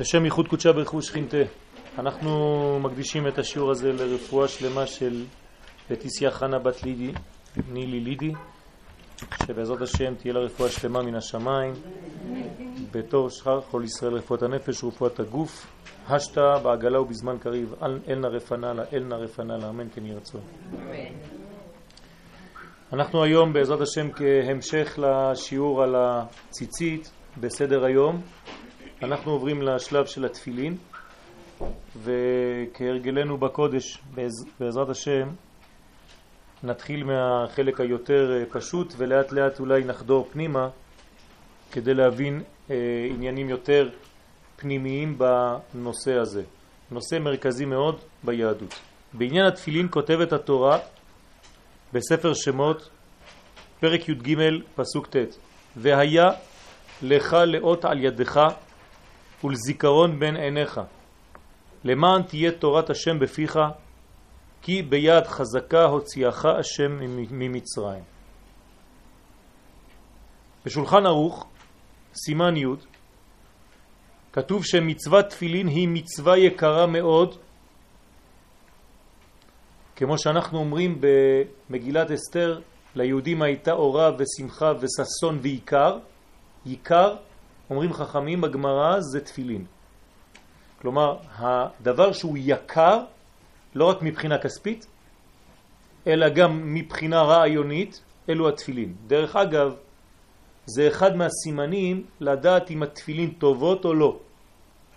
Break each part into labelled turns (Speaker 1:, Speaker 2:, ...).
Speaker 1: לשם ייחוד קודשה ברכו שכינתה. אנחנו מקדישים את השיעור הזה לרפואה שלמה של לטיסיה חנה בת לידי, נילי לידי, שבעזרת השם תהיה לה רפואה שלמה מן השמיים, בתור שכר כל ישראל רפואת הנפש ורפואת הגוף, השתה בעגלה ובזמן קריב, אל נא רפנה לה, אל נא רפנה לה, אמן כן ירצון. אנחנו היום בעזרת השם כהמשך לשיעור על הציצית בסדר היום, אנחנו עוברים לשלב של התפילין, וכהרגלנו בקודש, בעזרת השם, נתחיל מהחלק היותר אה, פשוט ולאט לאט אולי נחדור פנימה כדי להבין אה, עניינים יותר פנימיים בנושא הזה. נושא מרכזי מאוד ביהדות. בעניין התפילין כותבת התורה בספר שמות, פרק י"ג, פסוק ט', והיה לך לאות על ידך ולזיכרון בין עיניך, למען תהיה תורת השם בפיך, כי ביד חזקה הוציאך השם ממצרים. בשולחן ערוך, סימן י', כתוב שמצוות תפילין היא מצווה יקרה מאוד, כמו שאנחנו אומרים במגילת אסתר, ליהודים הייתה אורה ושמחה וששון ועיקר, עיקר, אומרים חכמים בגמרא, זה תפילין. כלומר, הדבר שהוא יקר, לא רק מבחינה כספית, אלא גם מבחינה רעיונית, אלו התפילין. דרך אגב, זה אחד מהסימנים לדעת אם התפילין טובות או לא,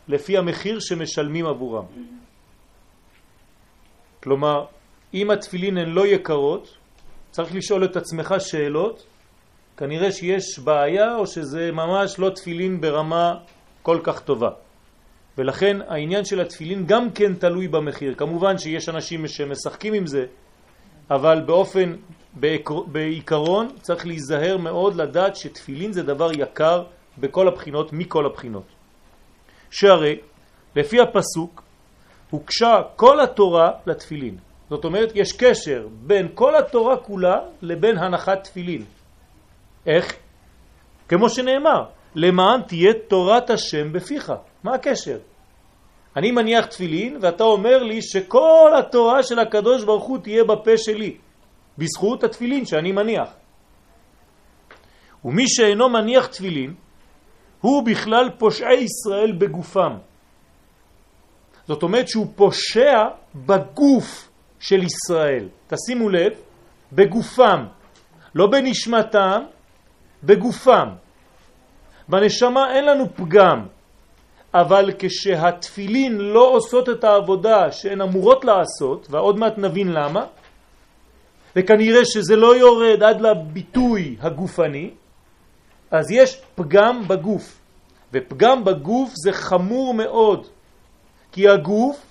Speaker 1: לפי המחיר שמשלמים עבורם. כלומר, אם התפילין הן לא יקרות, צריך לשאול את עצמך שאלות, כנראה שיש בעיה או שזה ממש לא תפילין ברמה כל כך טובה. ולכן העניין של התפילין גם כן תלוי במחיר. כמובן שיש אנשים שמשחקים עם זה, אבל באופן, בעיקרון צריך להיזהר מאוד לדעת שתפילין זה דבר יקר בכל הבחינות, מכל הבחינות. שהרי לפי הפסוק הוקשה כל התורה לתפילין. זאת אומרת, יש קשר בין כל התורה כולה לבין הנחת תפילין. איך? כמו שנאמר, למען תהיה תורת השם בפיך. מה הקשר? אני מניח תפילין ואתה אומר לי שכל התורה של הקדוש ברוך הוא תהיה בפה שלי, בזכות התפילין שאני מניח. ומי שאינו מניח תפילין, הוא בכלל פושעי ישראל בגופם. זאת אומרת שהוא פושע בגוף של ישראל. תשימו לב, בגופם, לא בנשמתם, בגופם. בנשמה אין לנו פגם, אבל כשהתפילין לא עושות את העבודה שהן אמורות לעשות, ועוד מעט נבין למה, וכנראה שזה לא יורד עד לביטוי הגופני, אז יש פגם בגוף. ופגם בגוף זה חמור מאוד, כי הגוף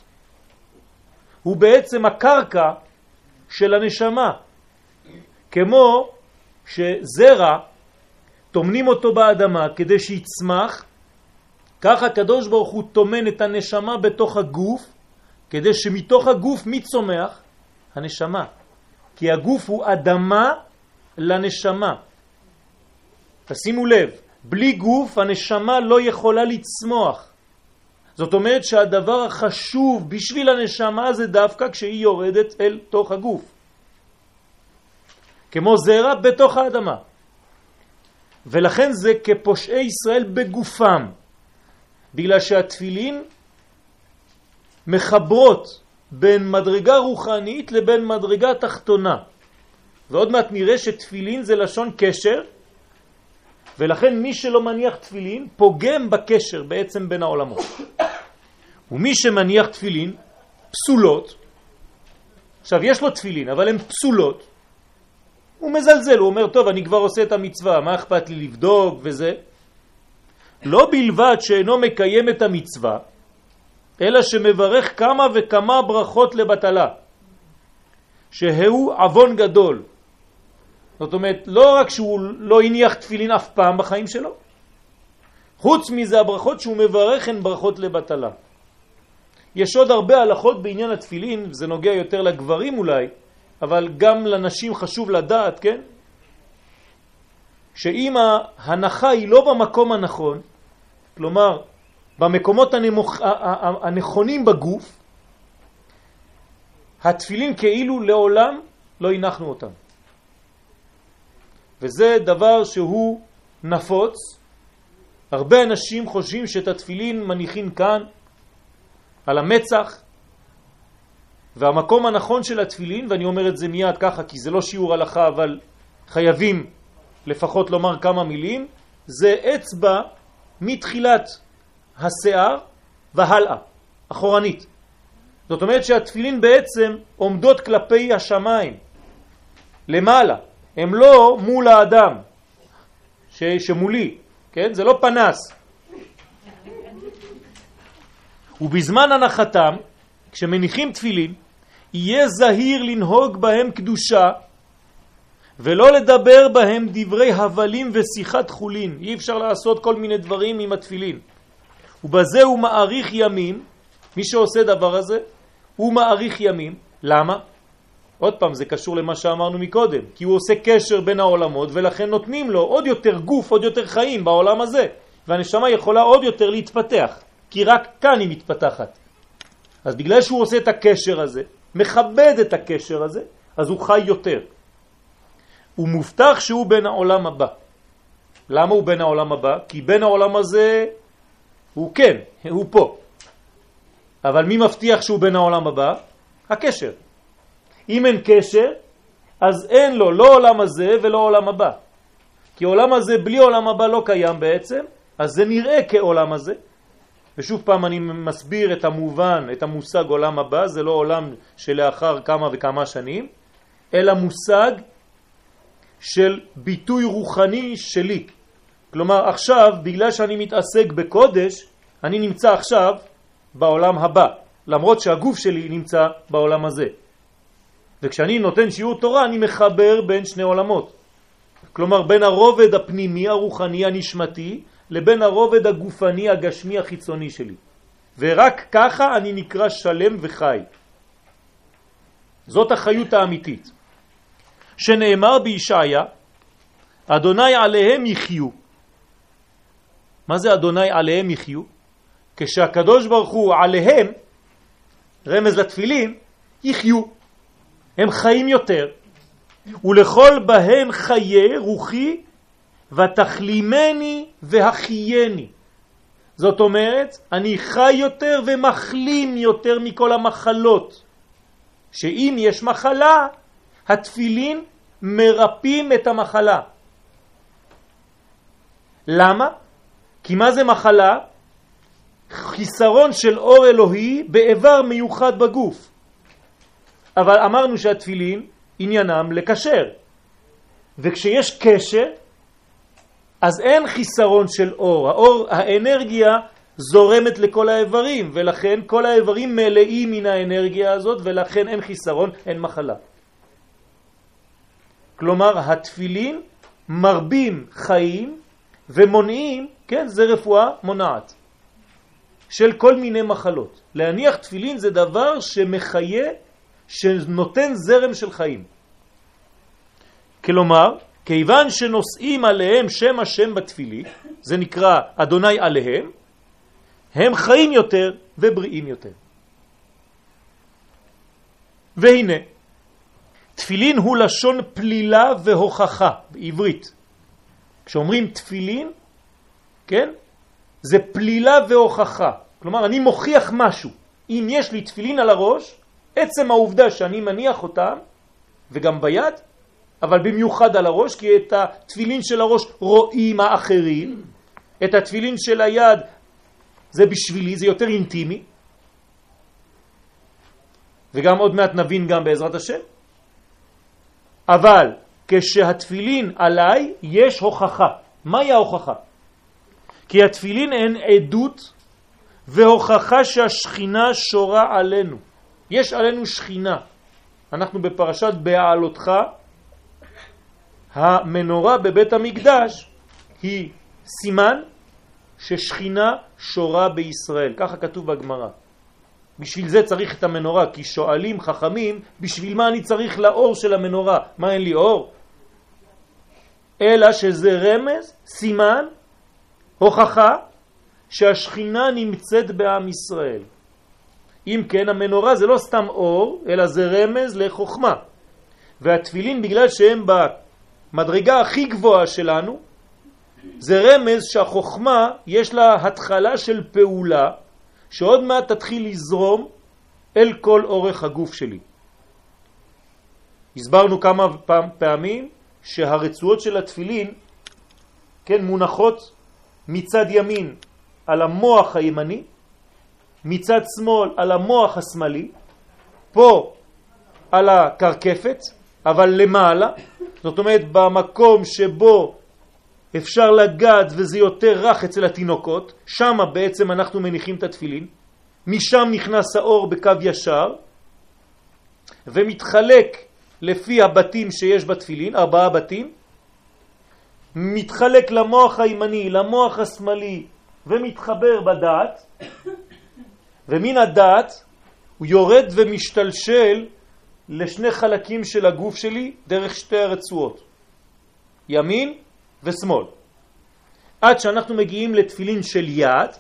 Speaker 1: הוא בעצם הקרקע של הנשמה. כמו שזרע, תומנים אותו באדמה כדי שיצמח, ככה הקדוש ברוך הוא תומן את הנשמה בתוך הגוף, כדי שמתוך הגוף מי צומח? הנשמה. כי הגוף הוא אדמה לנשמה. תשימו לב, בלי גוף הנשמה לא יכולה לצמוח. זאת אומרת שהדבר החשוב בשביל הנשמה זה דווקא כשהיא יורדת אל תוך הגוף. כמו זרע בתוך האדמה. ולכן זה כפושעי ישראל בגופם. בגלל שהתפילין מחברות בין מדרגה רוחנית לבין מדרגה תחתונה. ועוד מעט נראה שתפילין זה לשון קשר, ולכן מי שלא מניח תפילין פוגם בקשר בעצם בין העולמות. ומי שמניח תפילין פסולות, עכשיו יש לו תפילין אבל הן פסולות, הוא מזלזל, הוא אומר טוב אני כבר עושה את המצווה, מה אכפת לי לבדוק וזה, לא בלבד שאינו מקיים את המצווה, אלא שמברך כמה וכמה ברכות לבטלה, שהוא עוון גדול. זאת אומרת, לא רק שהוא לא הניח תפילין אף פעם בחיים שלו, חוץ מזה הברכות שהוא מברך הן ברכות לבטלה. יש עוד הרבה הלכות בעניין התפילין, זה נוגע יותר לגברים אולי, אבל גם לנשים חשוב לדעת, כן? שאם ההנחה היא לא במקום הנכון, כלומר, במקומות הנמוך, הנכונים בגוף, התפילין כאילו לעולם לא הנחנו אותם. וזה דבר שהוא נפוץ. הרבה אנשים חושבים שאת התפילין מניחים כאן, על המצח, והמקום הנכון של התפילין, ואני אומר את זה מיד ככה כי זה לא שיעור הלכה אבל חייבים לפחות לומר כמה מילים, זה אצבע מתחילת השיער והלאה, אחורנית. זאת אומרת שהתפילין בעצם עומדות כלפי השמיים, למעלה, הם לא מול האדם ש, שמולי, כן? זה לא פנס. ובזמן הנחתם, כשמניחים תפילין, יהיה זהיר לנהוג בהם קדושה ולא לדבר בהם דברי הבלים ושיחת חולין. אי אפשר לעשות כל מיני דברים עם התפילין. ובזה הוא מעריך ימים, מי שעושה דבר הזה, הוא מעריך ימים. למה? עוד פעם, זה קשור למה שאמרנו מקודם, כי הוא עושה קשר בין העולמות ולכן נותנים לו עוד יותר גוף, עוד יותר חיים בעולם הזה. והנשמה יכולה עוד יותר להתפתח, כי רק כאן היא מתפתחת. אז בגלל שהוא עושה את הקשר הזה, מכבד את הקשר הזה, אז הוא חי יותר. הוא מובטח שהוא בן העולם הבא. למה הוא בן העולם הבא? כי בן העולם הזה הוא כן, הוא פה. אבל מי מבטיח שהוא בן העולם הבא? הקשר. אם אין קשר, אז אין לו לא עולם הזה ולא עולם הבא. כי עולם הזה בלי עולם הבא לא קיים בעצם, אז זה נראה כעולם הזה. ושוב פעם אני מסביר את המובן, את המושג עולם הבא, זה לא עולם שלאחר כמה וכמה שנים, אלא מושג של ביטוי רוחני שלי. כלומר עכשיו, בגלל שאני מתעסק בקודש, אני נמצא עכשיו בעולם הבא, למרות שהגוף שלי נמצא בעולם הזה. וכשאני נותן שיעור תורה אני מחבר בין שני עולמות. כלומר בין הרובד הפנימי הרוחני הנשמתי לבין הרובד הגופני הגשמי החיצוני שלי. ורק ככה אני נקרא שלם וחי. זאת החיות האמיתית. שנאמר בישעיה, אדוני עליהם יחיו. מה זה אדוני עליהם יחיו? כשהקדוש ברוך הוא עליהם, רמז לתפילים, יחיו. הם חיים יותר. ולכל בהם חיי רוחי ותחלימני והחייני. זאת אומרת, אני חי יותר ומחלים יותר מכל המחלות. שאם יש מחלה, התפילין מרפים את המחלה. למה? כי מה זה מחלה? חיסרון של אור אלוהי באיבר מיוחד בגוף. אבל אמרנו שהתפילין עניינם לקשר. וכשיש קשר, אז אין חיסרון של אור. האור, האנרגיה זורמת לכל האיברים, ולכן כל האיברים מלאים מן האנרגיה הזאת, ולכן אין חיסרון, אין מחלה. כלומר, התפילין מרבים חיים ומונעים, כן, זה רפואה מונעת, של כל מיני מחלות. להניח תפילין זה דבר שמחיה, שנותן זרם של חיים. כלומר, כיוון שנושאים עליהם שם השם בתפילי, זה נקרא אדוני עליהם, הם חיים יותר ובריאים יותר. והנה, תפילין הוא לשון פלילה והוכחה בעברית. כשאומרים תפילין, כן, זה פלילה והוכחה. כלומר, אני מוכיח משהו. אם יש לי תפילין על הראש, עצם העובדה שאני מניח אותם, וגם ביד, אבל במיוחד על הראש, כי את התפילין של הראש רואים האחרים, את התפילין של היד זה בשבילי, זה יותר אינטימי, וגם עוד מעט נבין גם בעזרת השם. אבל כשהתפילין עליי יש הוכחה. מהי ההוכחה? כי התפילין הן עדות והוכחה שהשכינה שורה עלינו. יש עלינו שכינה. אנחנו בפרשת בהעלותך המנורה בבית המקדש היא סימן ששכינה שורה בישראל, ככה כתוב בגמרא. בשביל זה צריך את המנורה, כי שואלים חכמים, בשביל מה אני צריך לאור של המנורה? מה אין לי אור? אלא שזה רמז, סימן, הוכחה, שהשכינה נמצאת בעם ישראל. אם כן, המנורה זה לא סתם אור, אלא זה רמז לחוכמה. והתפילין, בגלל שהם במדרגה הכי גבוהה שלנו, זה רמז שהחוכמה יש לה התחלה של פעולה שעוד מעט תתחיל לזרום אל כל אורך הגוף שלי. הסברנו כמה פעמים שהרצועות של התפילין, כן, מונחות מצד ימין על המוח הימני, מצד שמאל על המוח השמאלי, פה על הקרקפת, אבל למעלה, זאת אומרת במקום שבו אפשר לגעת וזה יותר רך אצל התינוקות, שם בעצם אנחנו מניחים את התפילין, משם נכנס האור בקו ישר ומתחלק לפי הבתים שיש בתפילין, ארבעה בתים, מתחלק למוח הימני, למוח השמאלי ומתחבר בדעת, ומן הדעת הוא יורד ומשתלשל לשני חלקים של הגוף שלי דרך שתי הרצועות, ימין ושמאל. עד שאנחנו מגיעים לתפילין של יד,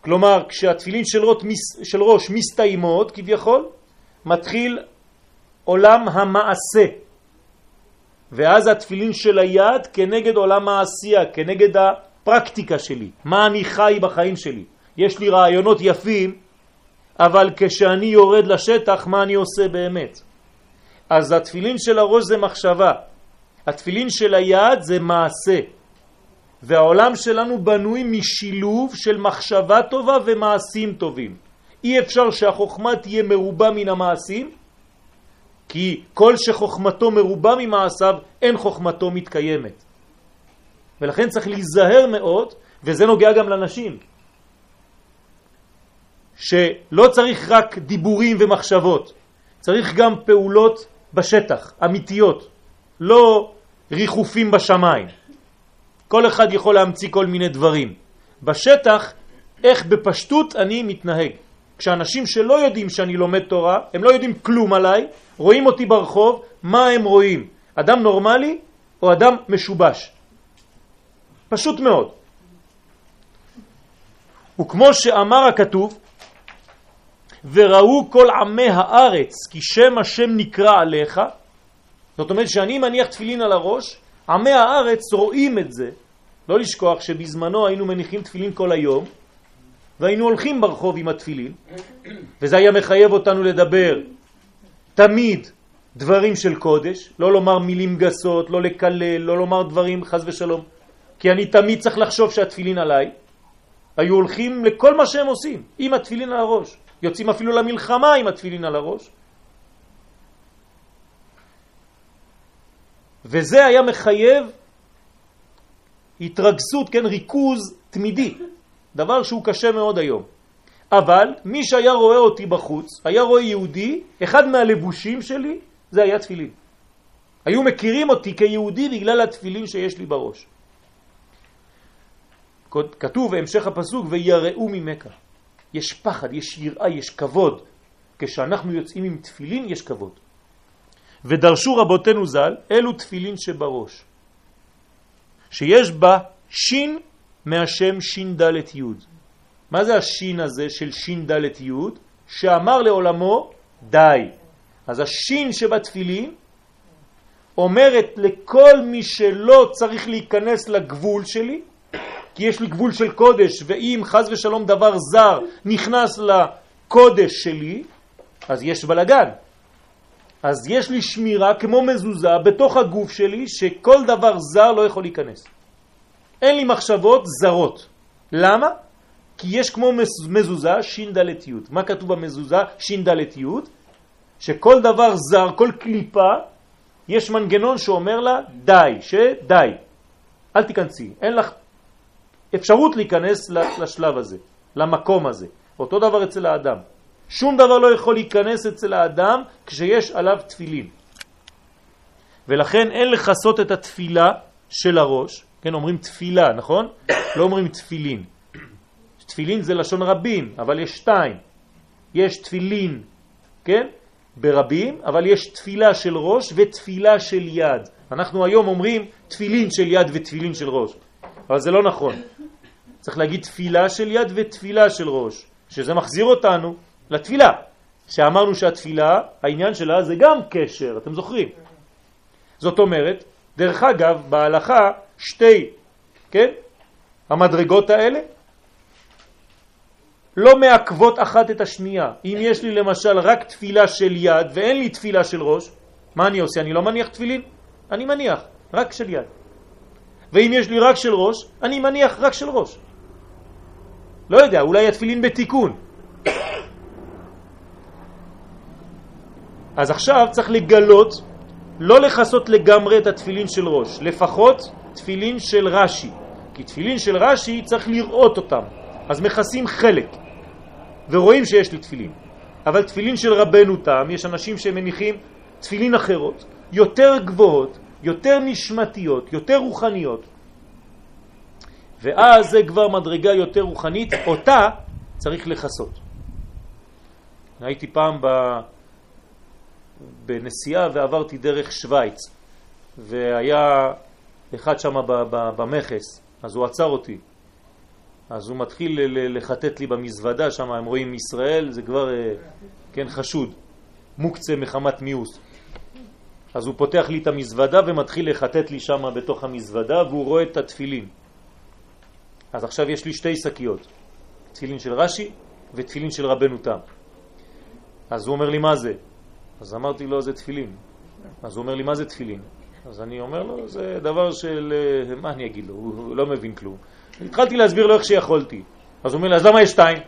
Speaker 1: כלומר כשהתפילין של, רות, של ראש מסתיימות כביכול, מתחיל עולם המעשה. ואז התפילין של היד כנגד עולם העשייה, כנגד הפרקטיקה שלי, מה אני חי בחיים שלי. יש לי רעיונות יפים, אבל כשאני יורד לשטח, מה אני עושה באמת? אז התפילין של הראש זה מחשבה, התפילין של היד זה מעשה, והעולם שלנו בנוי משילוב של מחשבה טובה ומעשים טובים. אי אפשר שהחוכמה תהיה מרובה מן המעשים, כי כל שחוכמתו מרובה ממעשיו, אין חוכמתו מתקיימת. ולכן צריך להיזהר מאוד, וזה נוגע גם לנשים, שלא צריך רק דיבורים ומחשבות, צריך גם פעולות בשטח, אמיתיות, לא ריחופים בשמיים. כל אחד יכול להמציא כל מיני דברים. בשטח, איך בפשטות אני מתנהג. כשאנשים שלא יודעים שאני לומד תורה, הם לא יודעים כלום עליי, רואים אותי ברחוב, מה הם רואים? אדם נורמלי או אדם משובש? פשוט מאוד. וכמו שאמר הכתוב, וראו כל עמי הארץ כי שם השם נקרא עליך, זאת אומרת שאני מניח תפילין על הראש, עמי הארץ רואים את זה, לא לשכוח שבזמנו היינו מניחים תפילין כל היום, והיינו הולכים ברחוב עם התפילין, וזה היה מחייב אותנו לדבר תמיד דברים של קודש, לא לומר מילים גסות, לא לקלל, לא לומר דברים חז ושלום, כי אני תמיד צריך לחשוב שהתפילין עליי. היו הולכים לכל מה שהם עושים, עם התפילין על הראש. יוצאים אפילו למלחמה עם התפילין על הראש. וזה היה מחייב התרגסות, כן, ריכוז תמידי, דבר שהוא קשה מאוד היום. אבל מי שהיה רואה אותי בחוץ, היה רואה יהודי, אחד מהלבושים שלי זה היה תפילין. היו מכירים אותי כיהודי בגלל התפילין שיש לי בראש. כתוב בהמשך הפסוק, ויראו ממך. יש פחד, יש יראה, יש כבוד. כשאנחנו יוצאים עם תפילין יש כבוד. ודרשו רבותינו ז"ל, אלו תפילין שבראש, שיש בה שין מהשם שין דלת יוד. מה זה השין הזה של שין דלת יוד? שאמר לעולמו די. אז השין שבתפילין אומרת לכל מי שלא צריך להיכנס לגבול שלי, כי יש לי גבול של קודש, ואם חז ושלום דבר זר נכנס לקודש שלי, אז יש בלגן. אז יש לי שמירה כמו מזוזה בתוך הגוף שלי, שכל דבר זר לא יכול להיכנס. אין לי מחשבות זרות. למה? כי יש כמו מזוזה ש"ד י'. מה כתוב במזוזה ש"ד י'? שכל דבר זר, כל קליפה, יש מנגנון שאומר לה די, שדי. אל תיכנסי, אין לך אפשרות להיכנס לשלב הזה, למקום הזה. אותו דבר אצל האדם. שום דבר לא יכול להיכנס אצל האדם כשיש עליו תפילין. ולכן אין לחסות את התפילה של הראש, כן, אומרים תפילה, נכון? לא אומרים תפילין. תפילין זה לשון רבים, אבל יש שתיים. יש תפילין, כן? ברבים, אבל יש תפילה של ראש ותפילה של יד. אנחנו היום אומרים תפילין של יד ותפילין של ראש, אבל זה לא נכון. צריך להגיד תפילה של יד ותפילה של ראש, שזה מחזיר אותנו לתפילה, שאמרנו שהתפילה, העניין שלה זה גם קשר, אתם זוכרים. זאת אומרת, דרך אגב, בהלכה שתי, כן, המדרגות האלה לא מעכבות אחת את השנייה. אם יש לי למשל רק תפילה של יד ואין לי תפילה של ראש, מה אני עושה? אני לא מניח תפילין? אני מניח, רק של יד. ואם יש לי רק של ראש, אני מניח רק של ראש. לא יודע, אולי התפילין בתיקון. אז עכשיו צריך לגלות, לא לחסות לגמרי את התפילין של ראש, לפחות תפילין של רש"י. כי תפילין של רש"י צריך לראות אותם, אז מכסים חלק, ורואים שיש לי תפילין. אבל תפילין של רבנו תם, יש אנשים שמניחים תפילין אחרות, יותר גבוהות, יותר נשמתיות, יותר רוחניות. ואז זה כבר מדרגה יותר רוחנית, אותה צריך לחסות. הייתי פעם ב... בנסיעה ועברתי דרך שוויץ, והיה אחד שם במכס, אז הוא עצר אותי. אז הוא מתחיל לחטט לי במזוודה, שם הם רואים ישראל, זה כבר אה, כן חשוד, מוקצה מחמת מיוס. אז הוא פותח לי את המזוודה ומתחיל לחטט לי שם בתוך המזוודה והוא רואה את התפילין. אז עכשיו יש לי שתי שקיות, תפילין של רש"י ותפילין של רבנו תם. אז הוא אומר לי מה זה? אז אמרתי לו זה תפילין. אז הוא אומר לי מה זה תפילין? אז אני אומר לו זה דבר של... אה, מה אני אגיד לו? הוא לא מבין כלום. התחלתי להסביר לו איך שיכולתי. אז הוא אומר לי אז למה יש שתיים?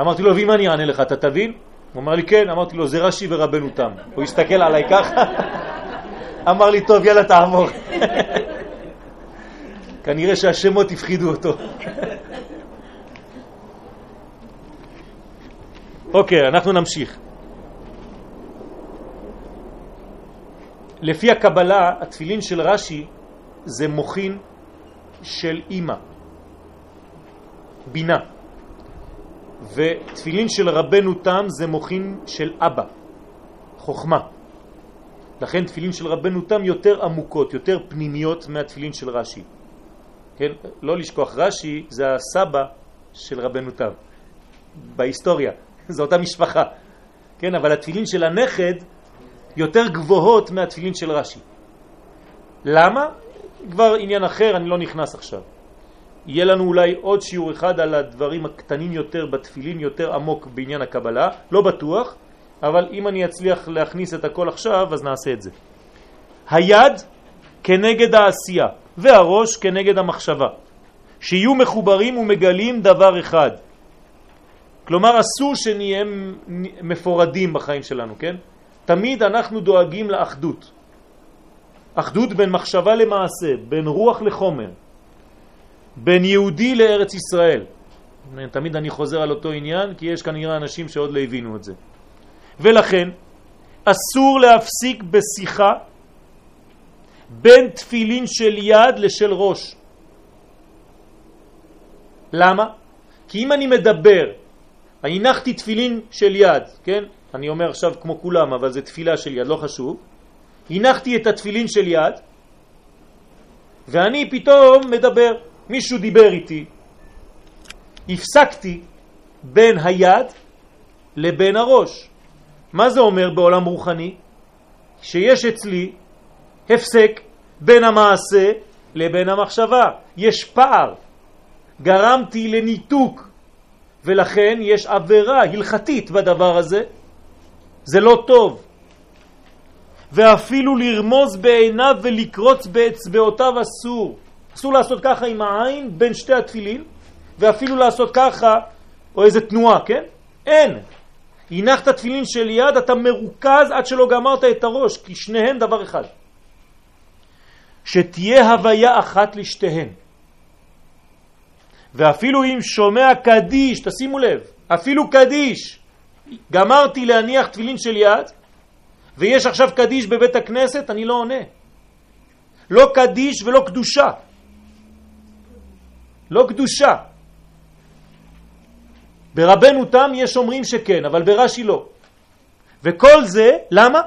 Speaker 1: אמרתי לו ואם אני אענה לך אתה תבין? הוא אמר לי כן, אמרתי לו זה רש"י ורבנו תם. הוא הסתכל עליי ככה, אמר לי טוב יאללה תעבור. כנראה שהשמות הפחידו אותו. אוקיי, אנחנו נמשיך. לפי הקבלה, התפילין של רש"י זה מוכין של אימא, בינה. ותפילין של רבנו תם זה מוכין של אבא, חוכמה. לכן תפילין של רבנו תם יותר עמוקות, יותר פנימיות מהתפילין של רש"י. כן? לא לשכוח, רש"י זה הסבא של רבנו תם, בהיסטוריה, זו אותה משפחה. כן? אבל התפילין של הנכד יותר גבוהות מהתפילין של רש"י. למה? כבר עניין אחר, אני לא נכנס עכשיו. יהיה לנו אולי עוד שיעור אחד על הדברים הקטנים יותר בתפילין, יותר עמוק בעניין הקבלה, לא בטוח, אבל אם אני אצליח להכניס את הכל עכשיו, אז נעשה את זה. היד כנגד העשייה, והראש כנגד המחשבה, שיהיו מחוברים ומגלים דבר אחד. כלומר, אסור שנהיה מפורדים בחיים שלנו, כן? תמיד אנחנו דואגים לאחדות. אחדות בין מחשבה למעשה, בין רוח לחומר, בין יהודי לארץ ישראל. תמיד אני חוזר על אותו עניין, כי יש כנראה אנשים שעוד לא הבינו את זה. ולכן, אסור להפסיק בשיחה בין תפילין של יד לשל ראש. למה? כי אם אני מדבר, הנחתי תפילין של יד, כן? אני אומר עכשיו כמו כולם, אבל זה תפילה של יד, לא חשוב. הנחתי את התפילין של יד, ואני פתאום מדבר. מישהו דיבר איתי, הפסקתי בין היד לבין הראש. מה זה אומר בעולם רוחני? שיש אצלי הפסק בין המעשה לבין המחשבה. יש פער. גרמתי לניתוק, ולכן יש עבירה הלכתית בדבר הזה. זה לא טוב. ואפילו לרמוז בעיניו ולקרוץ באצבעותיו אסור. אסור לעשות ככה עם העין בין שתי התפילין, ואפילו לעשות ככה, או איזה תנועה, כן? אין. הנחת תפילין של יד, אתה מרוכז עד שלא גמרת את הראש, כי שניהם דבר אחד. שתהיה הוויה אחת לשתיהן. ואפילו אם שומע קדיש, תשימו לב, אפילו קדיש, גמרתי להניח תפילין של יד, ויש עכשיו קדיש בבית הכנסת, אני לא עונה. לא קדיש ולא קדושה. לא קדושה. ברבנו תם יש אומרים שכן, אבל ברש"י לא. וכל זה, למה?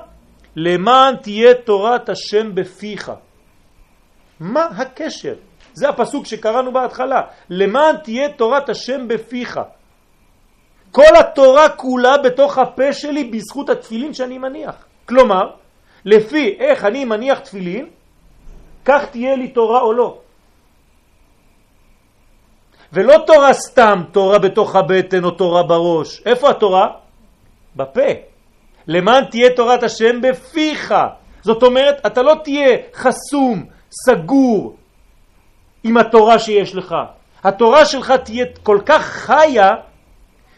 Speaker 1: למען תהיה תורת השם בפיך. מה הקשר? זה הפסוק שקראנו בהתחלה. למען תהיה תורת השם בפיך. כל התורה כולה בתוך הפה שלי בזכות התפילין שאני מניח. כלומר, לפי איך אני מניח תפילין, כך תהיה לי תורה או לא. ולא תורה סתם, תורה בתוך הבטן או תורה בראש. איפה התורה? בפה. למען תהיה תורת השם בפיך. זאת אומרת, אתה לא תהיה חסום, סגור עם התורה שיש לך. התורה שלך תהיה כל כך חיה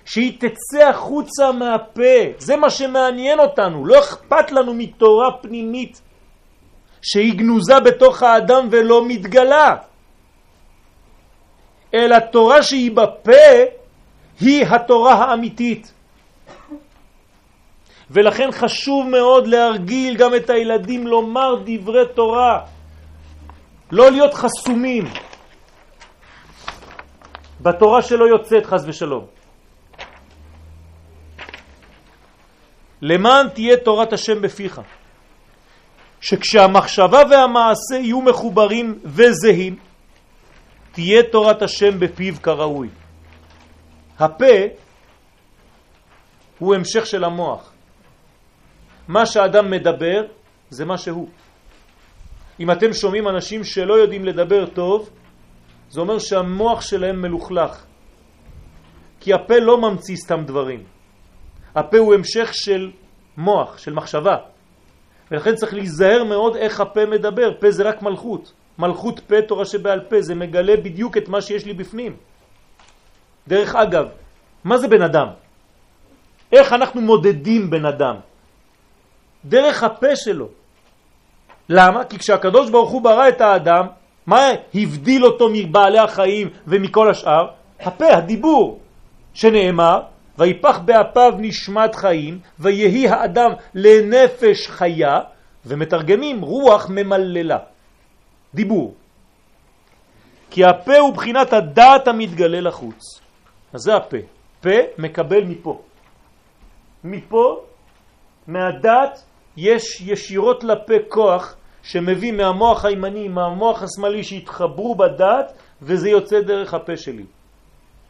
Speaker 1: שהיא תצא החוצה מהפה. זה מה שמעניין אותנו. לא אכפת לנו מתורה פנימית שהיא גנוזה בתוך האדם ולא מתגלה. אלא תורה שהיא בפה היא התורה האמיתית. ולכן חשוב מאוד להרגיל גם את הילדים לומר דברי תורה, לא להיות חסומים בתורה שלא יוצאת חס ושלום. למען תהיה תורת השם בפיך, שכשהמחשבה והמעשה יהיו מחוברים וזהים, תהיה תורת השם בפיו כראוי. הפה הוא המשך של המוח. מה שאדם מדבר זה מה שהוא. אם אתם שומעים אנשים שלא יודעים לדבר טוב, זה אומר שהמוח שלהם מלוכלך. כי הפה לא ממציא סתם דברים. הפה הוא המשך של מוח, של מחשבה. ולכן צריך להיזהר מאוד איך הפה מדבר. פה זה רק מלכות. מלכות פה תורה שבעל פה, זה מגלה בדיוק את מה שיש לי בפנים. דרך אגב, מה זה בן אדם? איך אנחנו מודדים בן אדם? דרך הפה שלו. למה? כי כשהקדוש ברוך הוא ברא את האדם, מה הבדיל אותו מבעלי החיים ומכל השאר? הפה, הדיבור, שנאמר, ויפח באפיו נשמת חיים, ויהי האדם לנפש חיה, ומתרגמים רוח ממללה. דיבור. כי הפה הוא בחינת הדעת המתגלה לחוץ. אז זה הפה. פה מקבל מפה. מפה, מהדעת, יש ישירות לפה כוח שמביא מהמוח הימני, מהמוח השמאלי שהתחברו בדעת, וזה יוצא דרך הפה שלי.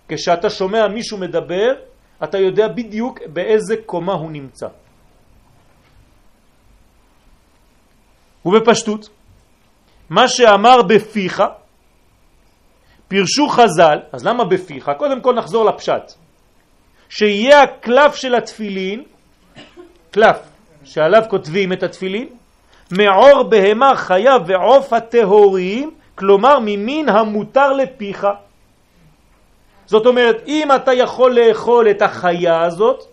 Speaker 1: כשאתה שומע מישהו מדבר, אתה יודע בדיוק באיזה קומה הוא נמצא. ובפשטות, מה שאמר בפיך, פירשו חז"ל, אז למה בפיך? קודם כל נחזור לפשט. שיהיה הקלף של התפילין, קלף שעליו כותבים את התפילין, מעור בהמה חיה ועוף הטהורים, כלומר ממין המותר לפיך. זאת אומרת, אם אתה יכול לאכול את החיה הזאת,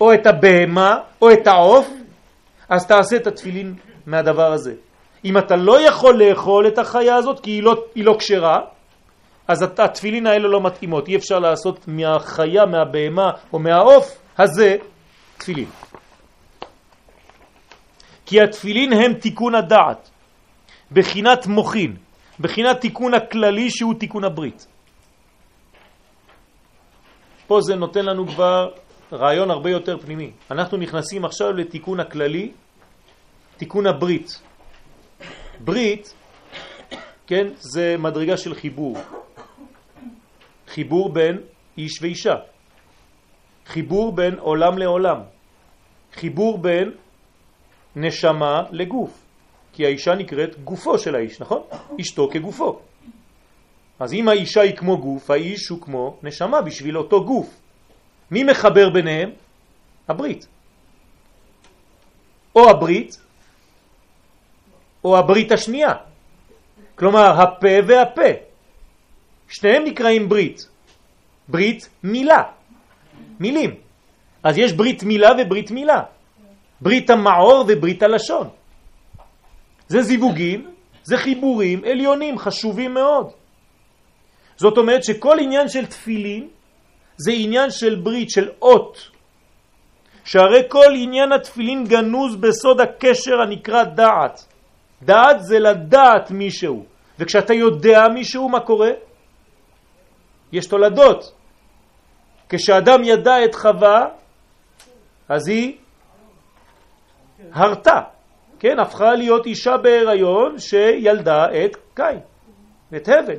Speaker 1: או את הבהמה, או את העוף, אז תעשה את התפילין מהדבר הזה. אם אתה לא יכול לאכול את החיה הזאת כי היא לא, לא קשרה, אז התפילין האלה לא מתאימות. אי אפשר לעשות מהחיה, מהבהמה או מהעוף הזה תפילין. כי התפילין הם תיקון הדעת, בחינת מוכין, בחינת תיקון הכללי שהוא תיקון הברית. פה זה נותן לנו כבר רעיון הרבה יותר פנימי. אנחנו נכנסים עכשיו לתיקון הכללי, תיקון הברית. ברית, כן, זה מדרגה של חיבור. חיבור בין איש ואישה. חיבור בין עולם לעולם. חיבור בין נשמה לגוף. כי האישה נקראת גופו של האיש, נכון? אשתו כגופו. אז אם האישה היא כמו גוף, האיש הוא כמו נשמה בשביל אותו גוף. מי מחבר ביניהם? הברית. או הברית או הברית השנייה. כלומר, הפה והפה. שניהם נקראים ברית. ברית מילה. מילים. אז יש ברית מילה וברית מילה. ברית המעור וברית הלשון. זה זיווגים, זה חיבורים עליונים חשובים מאוד. זאת אומרת שכל עניין של תפילין זה עניין של ברית, של אות. שהרי כל עניין התפילין גנוז בסוד הקשר הנקרא דעת. דעת זה לדעת מישהו, וכשאתה יודע מישהו, מה קורה? יש תולדות. כשאדם ידע את חווה, אז היא הרתה, כן, הפכה להיות אישה בהיריון שילדה את קין. את הבל.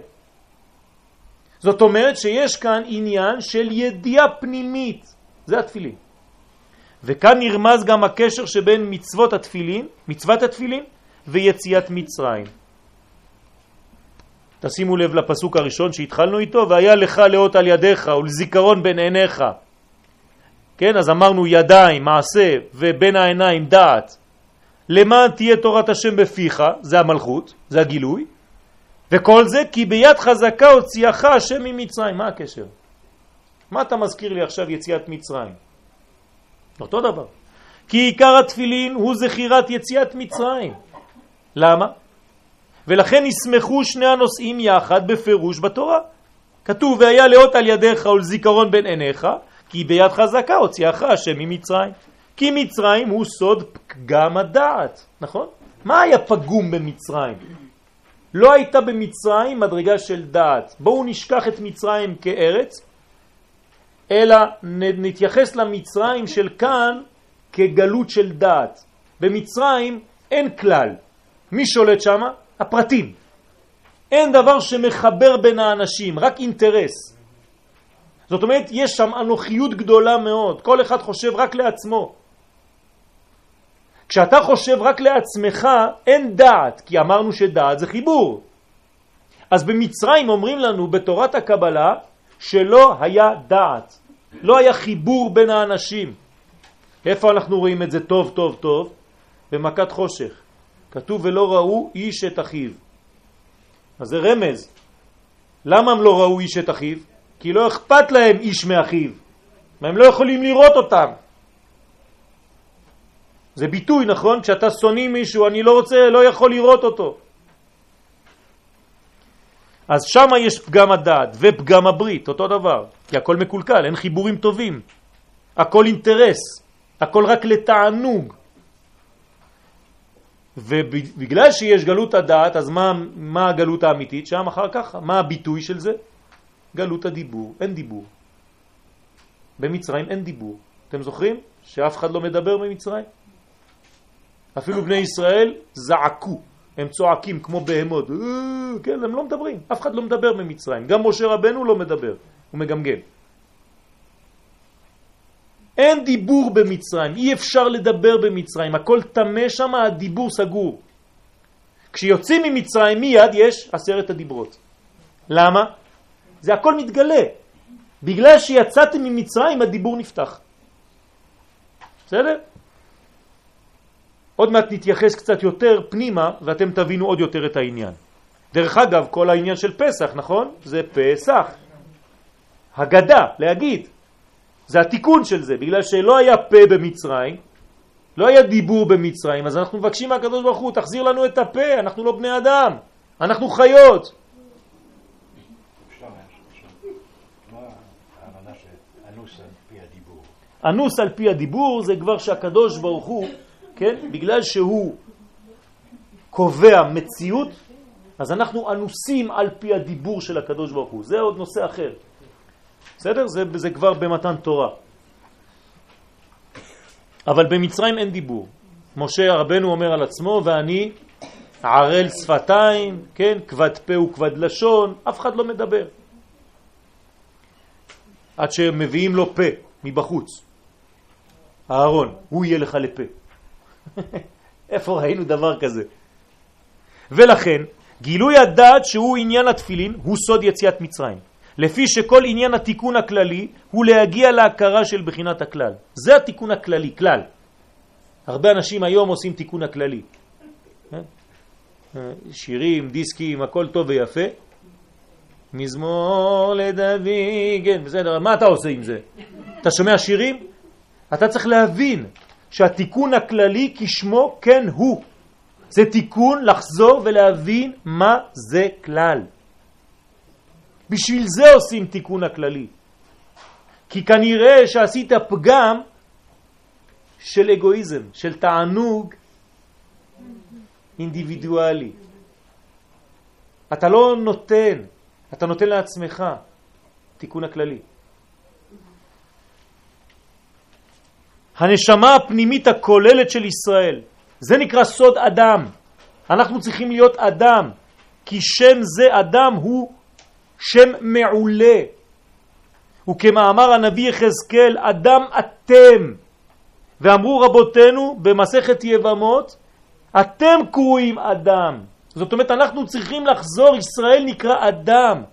Speaker 1: זאת אומרת שיש כאן עניין של ידיעה פנימית, זה התפילין. וכאן נרמז גם הקשר שבין מצוות התפילין, מצוות התפילין, ויציאת מצרים. תשימו לב לפסוק הראשון שהתחלנו איתו, והיה לך לאות על ידיך ולזיכרון בין עיניך. כן, אז אמרנו ידיים, מעשה, ובין העיניים דעת. למען תהיה תורת השם בפיך, זה המלכות, זה הגילוי, וכל זה כי ביד חזקה הוציאך השם ממצרים. מה הקשר? מה אתה מזכיר לי עכשיו יציאת מצרים? אותו דבר. כי עיקר התפילין הוא זכירת יציאת מצרים. למה? ולכן נסמכו שני הנושאים יחד בפירוש בתורה. כתוב, והיה לאות על ידיך ולזיכרון בין עיניך, כי ביד חזקה הוציאך השם ממצרים. כי מצרים הוא סוד פגם הדעת, נכון? מה היה פגום במצרים? לא הייתה במצרים מדרגה של דעת. בואו נשכח את מצרים כארץ, אלא נתייחס למצרים של כאן כגלות של דעת. במצרים אין כלל. מי שולט שם? הפרטים. אין דבר שמחבר בין האנשים, רק אינטרס. זאת אומרת, יש שם אנוכיות גדולה מאוד, כל אחד חושב רק לעצמו. כשאתה חושב רק לעצמך, אין דעת, כי אמרנו שדעת זה חיבור. אז במצרים אומרים לנו בתורת הקבלה שלא היה דעת, לא היה חיבור בין האנשים. איפה אנחנו רואים את זה טוב טוב טוב? במכת חושך. כתוב ולא ראו איש את אחיו. אז זה רמז. למה הם לא ראו איש את אחיו? כי לא אכפת להם איש מאחיו. והם לא יכולים לראות אותם. זה ביטוי, נכון? כשאתה שונא מישהו, אני לא רוצה, לא יכול לראות אותו. אז שם יש פגם הדעת ופגם הברית, אותו דבר, כי הכל מקולקל, אין חיבורים טובים, הכל אינטרס, הכל רק לתענוג. ובגלל שיש גלות הדעת, אז מה, מה הגלות האמיתית? שם אחר כך, מה הביטוי של זה? גלות הדיבור, אין דיבור. במצרים אין דיבור. אתם זוכרים שאף אחד לא מדבר במצרים? אפילו בני ישראל זעקו, הם צועקים כמו בהמות, אה, כן, הם לא מדברים, אף אחד לא מדבר במצרים, גם משה רבנו לא מדבר, הוא מגמגם. אין דיבור במצרים, אי אפשר לדבר במצרים, הכל תמה שם, הדיבור סגור. כשיוצאים ממצרים מיד יש עשרת הדיברות. למה? זה הכל מתגלה. בגלל שיצאתם ממצרים הדיבור נפתח. בסדר? עוד מעט נתייחס קצת יותר פנימה ואתם תבינו עוד יותר את העניין. דרך אגב, כל העניין של פסח, נכון? זה פסח. הגדה, להגיד. זה התיקון של זה, בגלל שלא היה פה במצרים, לא היה דיבור במצרים, אז אנחנו מבקשים מהקדוש ברוך הוא, תחזיר לנו את הפה, אנחנו לא בני אדם, אנחנו חיות. אנוס על פי הדיבור זה כבר שהקדוש ברוך הוא כן? בגלל שהוא קובע מציאות, אז אנחנו אנוסים על פי הדיבור של הקדוש ברוך הוא. זה עוד נושא אחר. בסדר? זה, זה כבר במתן תורה. אבל במצרים אין דיבור. משה רבנו אומר על עצמו, ואני ערל שפתיים, כן? כבד פה וכבד לשון, אף אחד לא מדבר. עד שמביאים לו פה מבחוץ. אהרון, הוא יהיה לך לפה. איפה ראינו דבר כזה? ולכן, גילוי הדעת שהוא עניין התפילין הוא סוד יציאת מצרים. לפי שכל עניין התיקון הכללי הוא להגיע להכרה של בחינת הכלל. זה התיקון הכללי, כלל. הרבה אנשים היום עושים תיקון הכללי. אה? אה, שירים, דיסקים, הכל טוב ויפה. מזמור לדוד, כן, בסדר, מה אתה עושה עם זה? אתה שומע שירים? אתה צריך להבין שהתיקון הכללי כשמו כן הוא. זה תיקון לחזור ולהבין מה זה כלל. בשביל זה עושים תיקון הכללי. כי כנראה שעשית פגם של אגואיזם, של תענוג אינדיבידואלי. אתה לא נותן, אתה נותן לעצמך תיקון הכללי. הנשמה הפנימית הכוללת של ישראל. זה נקרא סוד אדם. אנחנו צריכים להיות אדם. כי שם זה אדם הוא שם מעולה. וכמאמר הנביא יחזקאל, אדם אתם. ואמרו רבותינו במסכת יבמות, אתם קרואים אדם. זאת אומרת, אנחנו צריכים לחזור, ישראל נקרא אדם.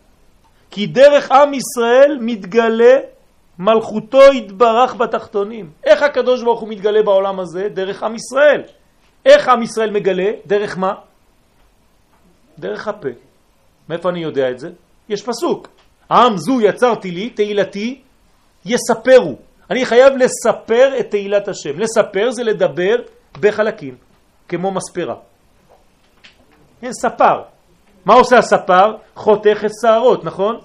Speaker 1: כי דרך עם ישראל מתגלה מלכותו התברך בתחתונים. איך הקדוש ברוך הוא מתגלה בעולם הזה? דרך עם ישראל. איך עם ישראל מגלה? דרך מה? דרך הפה. מאיפה אני יודע את זה? יש פסוק. עם זו יצרתי לי, תהילתי, יספרו. אני חייב לספר את תהילת השם. לספר זה לדבר בחלקים, כמו מספרה. כן, ספר. מה עושה הספר? חותך את שערות, נכון?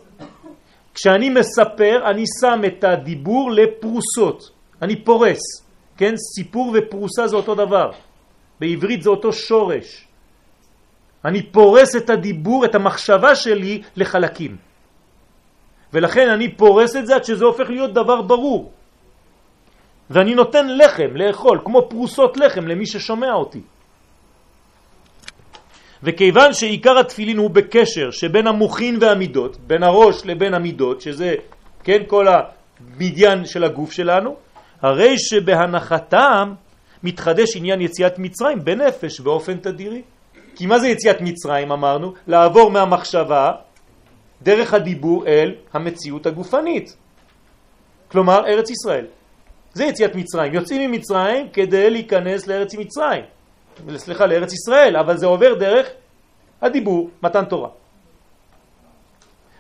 Speaker 1: כשאני מספר, אני שם את הדיבור לפרוסות. אני פורס. כן, סיפור ופרוסה זה אותו דבר. בעברית זה אותו שורש. אני פורס את הדיבור, את המחשבה שלי לחלקים. ולכן אני פורס את זה עד שזה הופך להיות דבר ברור. ואני נותן לחם לאכול, כמו פרוסות לחם למי ששומע אותי. וכיוון שעיקר התפילין הוא בקשר שבין המוכין והמידות, בין הראש לבין המידות, שזה, כן, כל המדיין של הגוף שלנו, הרי שבהנחתם מתחדש עניין יציאת מצרים בנפש באופן תדירי. כי מה זה יציאת מצרים אמרנו? לעבור מהמחשבה דרך הדיבור אל המציאות הגופנית. כלומר, ארץ ישראל. זה יציאת מצרים. יוצאים ממצרים כדי להיכנס לארץ מצרים. סליחה, לארץ ישראל, אבל זה עובר דרך הדיבור, מתן תורה.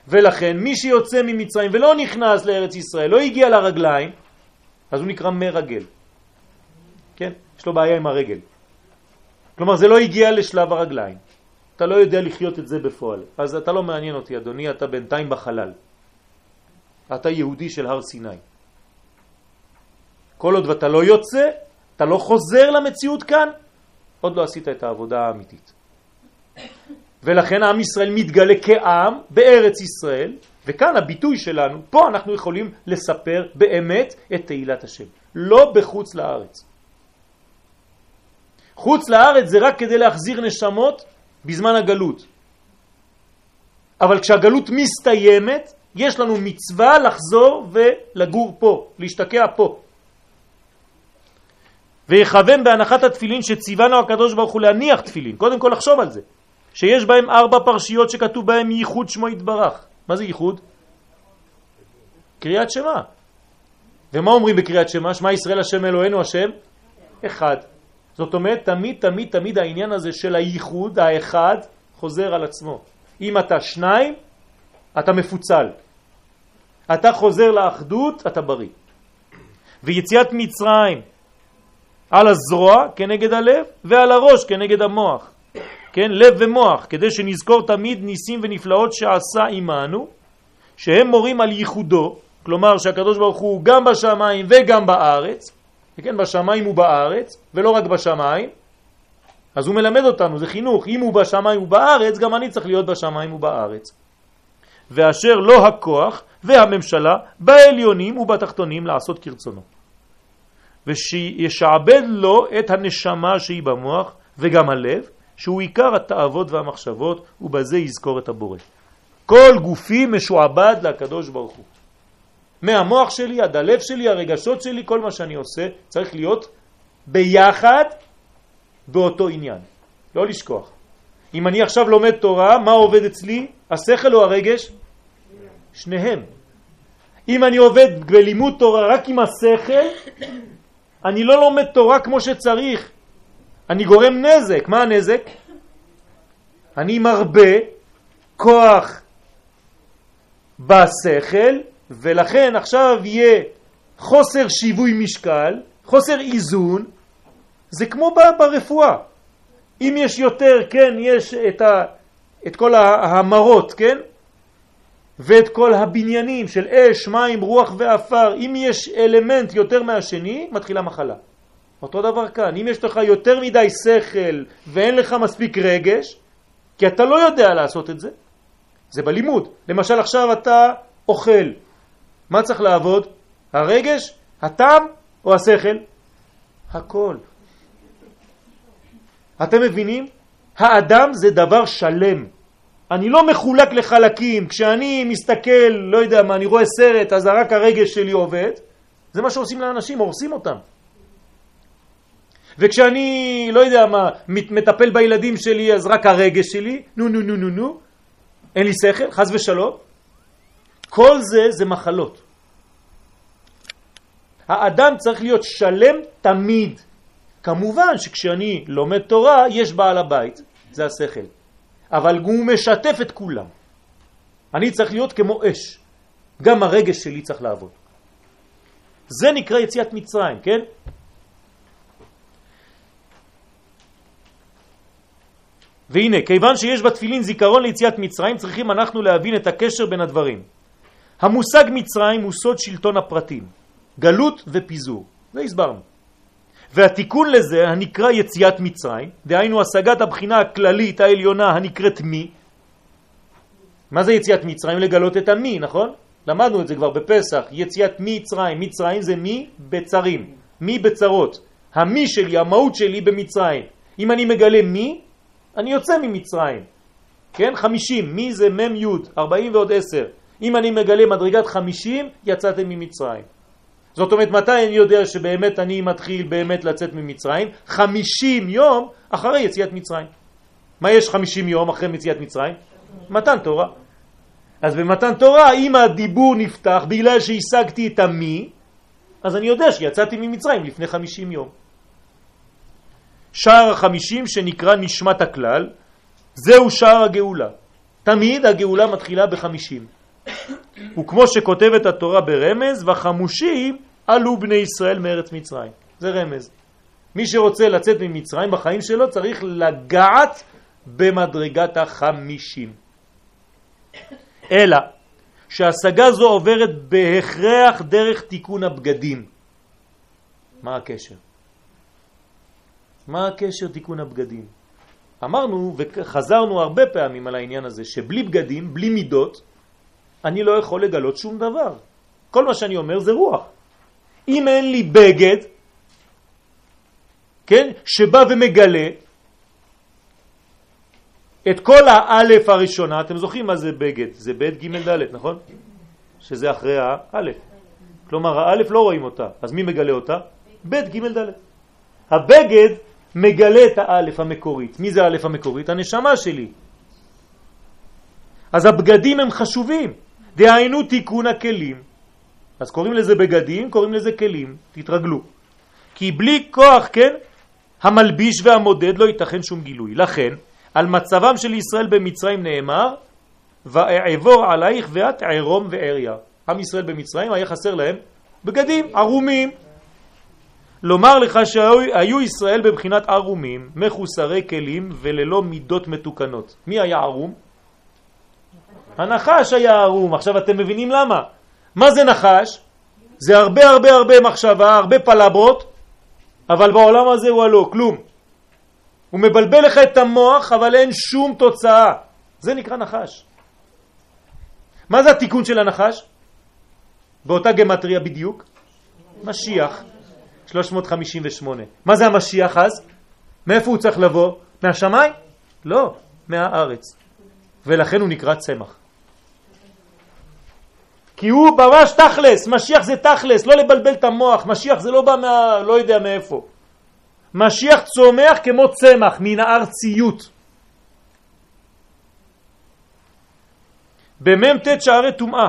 Speaker 1: ולכן מי שיוצא ממצרים ולא נכנס לארץ ישראל, לא הגיע לרגליים, אז הוא נקרא מרגל. כן? יש לו בעיה עם הרגל. כלומר, זה לא הגיע לשלב הרגליים. אתה לא יודע לחיות את זה בפועל. אז אתה לא מעניין אותי, אדוני, אתה בינתיים בחלל. אתה יהודי של הר סיני. כל עוד ואתה לא יוצא, אתה לא חוזר למציאות כאן, עוד לא עשית את העבודה האמיתית. ולכן עם ישראל מתגלה כעם בארץ ישראל, וכאן הביטוי שלנו, פה אנחנו יכולים לספר באמת את תהילת השם, לא בחוץ לארץ. חוץ לארץ זה רק כדי להחזיר נשמות בזמן הגלות. אבל כשהגלות מסתיימת, יש לנו מצווה לחזור ולגור פה, להשתקע פה. ויכוון בהנחת התפילין שציוונו הקדוש ברוך הוא להניח תפילין. קודם כל לחשוב על זה. שיש בהם ארבע פרשיות שכתוב בהם ייחוד שמו יתברך. מה זה ייחוד? קריאת שמה. ומה אומרים בקריאת שמה? שמה ישראל השם אלוהינו השם? אחד. זאת אומרת, תמיד, תמיד, תמיד העניין הזה של הייחוד, האחד, חוזר על עצמו. אם אתה שניים, אתה מפוצל. אתה חוזר לאחדות, אתה בריא. ויציאת מצרים על הזרוע כנגד הלב ועל הראש כנגד המוח. כן, לב ומוח, כדי שנזכור תמיד ניסים ונפלאות שעשה עמנו, שהם מורים על ייחודו, כלומר שהקדוש ברוך הוא גם בשמיים וגם בארץ, וכן, בשמיים ובארץ, ולא רק בשמיים, אז הוא מלמד אותנו, זה חינוך, אם הוא בשמיים ובארץ, גם אני צריך להיות בשמיים ובארץ. ואשר לא הכוח והממשלה בעליונים ובתחתונים לעשות כרצונו. ושישעבד לו את הנשמה שהיא במוח וגם הלב, שהוא עיקר התאוות והמחשבות, ובזה יזכור את הבורא. כל גופי משועבד לקדוש ברוך הוא. מהמוח שלי עד הלב שלי, הרגשות שלי, כל מה שאני עושה צריך להיות ביחד באותו עניין. לא לשכוח. אם אני עכשיו לומד תורה, מה עובד אצלי? השכל או הרגש? שניהם. אם אני עובד בלימוד תורה רק עם השכל, אני לא לומד תורה כמו שצריך. אני גורם נזק. מה הנזק? אני מרבה כוח בשכל ולכן עכשיו יהיה חוסר שיווי משקל, חוסר איזון, זה כמו ברפואה. אם יש יותר, כן, יש את, ה, את כל ההמרות, כן? ואת כל הבניינים של אש, מים, רוח ואפר, אם יש אלמנט יותר מהשני, מתחילה מחלה. אותו דבר כאן, אם יש לך יותר מדי שכל ואין לך מספיק רגש, כי אתה לא יודע לעשות את זה, זה בלימוד. למשל עכשיו אתה אוכל, מה צריך לעבוד? הרגש, הטעם או השכל? הכל. אתם מבינים? האדם זה דבר שלם. אני לא מחולק לחלקים. כשאני מסתכל, לא יודע מה, אני רואה סרט, אז רק הרגש שלי עובד. זה מה שעושים לאנשים, הורסים אותם. וכשאני, לא יודע מה, מטפל בילדים שלי, אז רק הרגש שלי, נו נו נו נו נו, אין לי שכל, חז ושלום. כל זה זה מחלות. האדם צריך להיות שלם תמיד. כמובן שכשאני לומד תורה, יש בעל הבית, זה השכל. אבל הוא משתף את כולם. אני צריך להיות כמו אש. גם הרגש שלי צריך לעבוד. זה נקרא יציאת מצרים, כן? והנה, כיוון שיש בתפילין זיכרון ליציאת מצרים, צריכים אנחנו להבין את הקשר בין הדברים. המושג מצרים הוא סוד שלטון הפרטים, גלות ופיזור. זה הסברנו. והתיקון לזה, הנקרא יציאת מצרים, דהיינו השגת הבחינה הכללית העליונה הנקראת מי. מה זה יציאת מצרים? לגלות את המי, נכון? למדנו את זה כבר בפסח, יציאת מצרים, מצרים זה מי בצרים, מי בצרות. המי שלי, המהות שלי במצרים. אם אני מגלה מי, אני יוצא ממצרים. כן? 50, מי זה מם יוד, 40 ועוד 10. אם אני מגלה מדרגת 50, יצאתם ממצרים. זאת אומרת, מתי אני יודע שבאמת אני מתחיל באמת לצאת ממצרים? 50 יום אחרי יציאת מצרים. מה יש 50 יום אחרי מציאת מצרים? מתן תורה. אז במתן תורה, אם הדיבור נפתח בגלל שהשגתי את המי, אז אני יודע שיצאתי ממצרים לפני 50 יום. שער החמישים שנקרא נשמת הכלל, זהו שער הגאולה. תמיד הגאולה מתחילה בחמישים. וכמו שכותבת התורה ברמז, וחמושים עלו בני ישראל מארץ מצרים. זה רמז. מי שרוצה לצאת ממצרים בחיים שלו צריך לגעת במדרגת החמישים. אלא שהשגה זו עוברת בהכרח דרך תיקון הבגדים. מה הקשר? מה הקשר תיקון הבגדים? אמרנו וחזרנו הרבה פעמים על העניין הזה, שבלי בגדים, בלי מידות, אני לא יכול לגלות שום דבר. כל מה שאני אומר זה רוח. אם אין לי בגד, כן, שבא ומגלה את כל האלף הראשונה, אתם זוכרים מה זה בגד? זה ב' ג' ד', נכון? שזה אחרי האלף. כלומר, האלף לא רואים אותה, אז מי מגלה אותה? ב' ג' ד'. הבגד מגלה את האלף המקורית. מי זה האלף המקורית? הנשמה שלי. אז הבגדים הם חשובים. דהיינו תיקון הכלים. אז קוראים לזה בגדים, קוראים לזה כלים. תתרגלו. כי בלי כוח, כן, המלביש והמודד לא ייתכן שום גילוי. לכן, על מצבם של ישראל במצרים נאמר, ואעבור עלייך ואת ערום ועריה. עם ישראל במצרים היה חסר להם בגדים ערומים. לומר לך שהיו ישראל בבחינת ערומים, מחוסרי כלים וללא מידות מתוקנות. מי היה ערום? הנחש היה ערום. עכשיו אתם מבינים למה? מה זה נחש? זה הרבה הרבה הרבה מחשבה, הרבה פלברות, אבל בעולם הזה הוא הלא, כלום. הוא מבלבל לך את המוח, אבל אין שום תוצאה. זה נקרא נחש. מה זה התיקון של הנחש? באותה גמטריה בדיוק? משיח. 358. מה זה המשיח אז? מאיפה הוא צריך לבוא? מהשמיים? לא, מהארץ. ולכן הוא נקרא צמח. כי הוא ממש תכלס, משיח זה תכלס, לא לבלבל את המוח, משיח זה לא בא מה... לא יודע מאיפה. משיח צומח כמו צמח, מן הארציות. במ"ט שערי טומאה.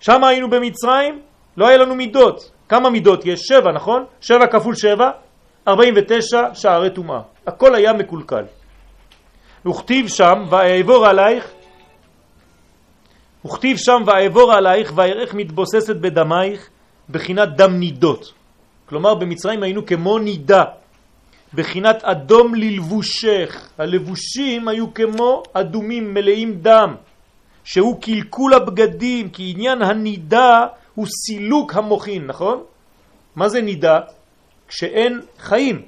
Speaker 1: שם היינו במצרים, לא היה לנו מידות. כמה מידות יש? שבע, נכון? שבע כפול שבע, ארבעים ותשע שערי טומאה. הכל היה מקולקל. וכתיב שם, ואעבור עלייך, וכתיב שם, ואעבור עלייך, ואירך מתבוססת בדמייך, בחינת דם נידות. כלומר, במצרים היינו כמו נידה, בחינת אדום ללבושך. הלבושים היו כמו אדומים מלאים דם, שהוא קלקול הבגדים, כי עניין הנידה הוא סילוק המוחין, נכון? מה זה נידה? כשאין חיים,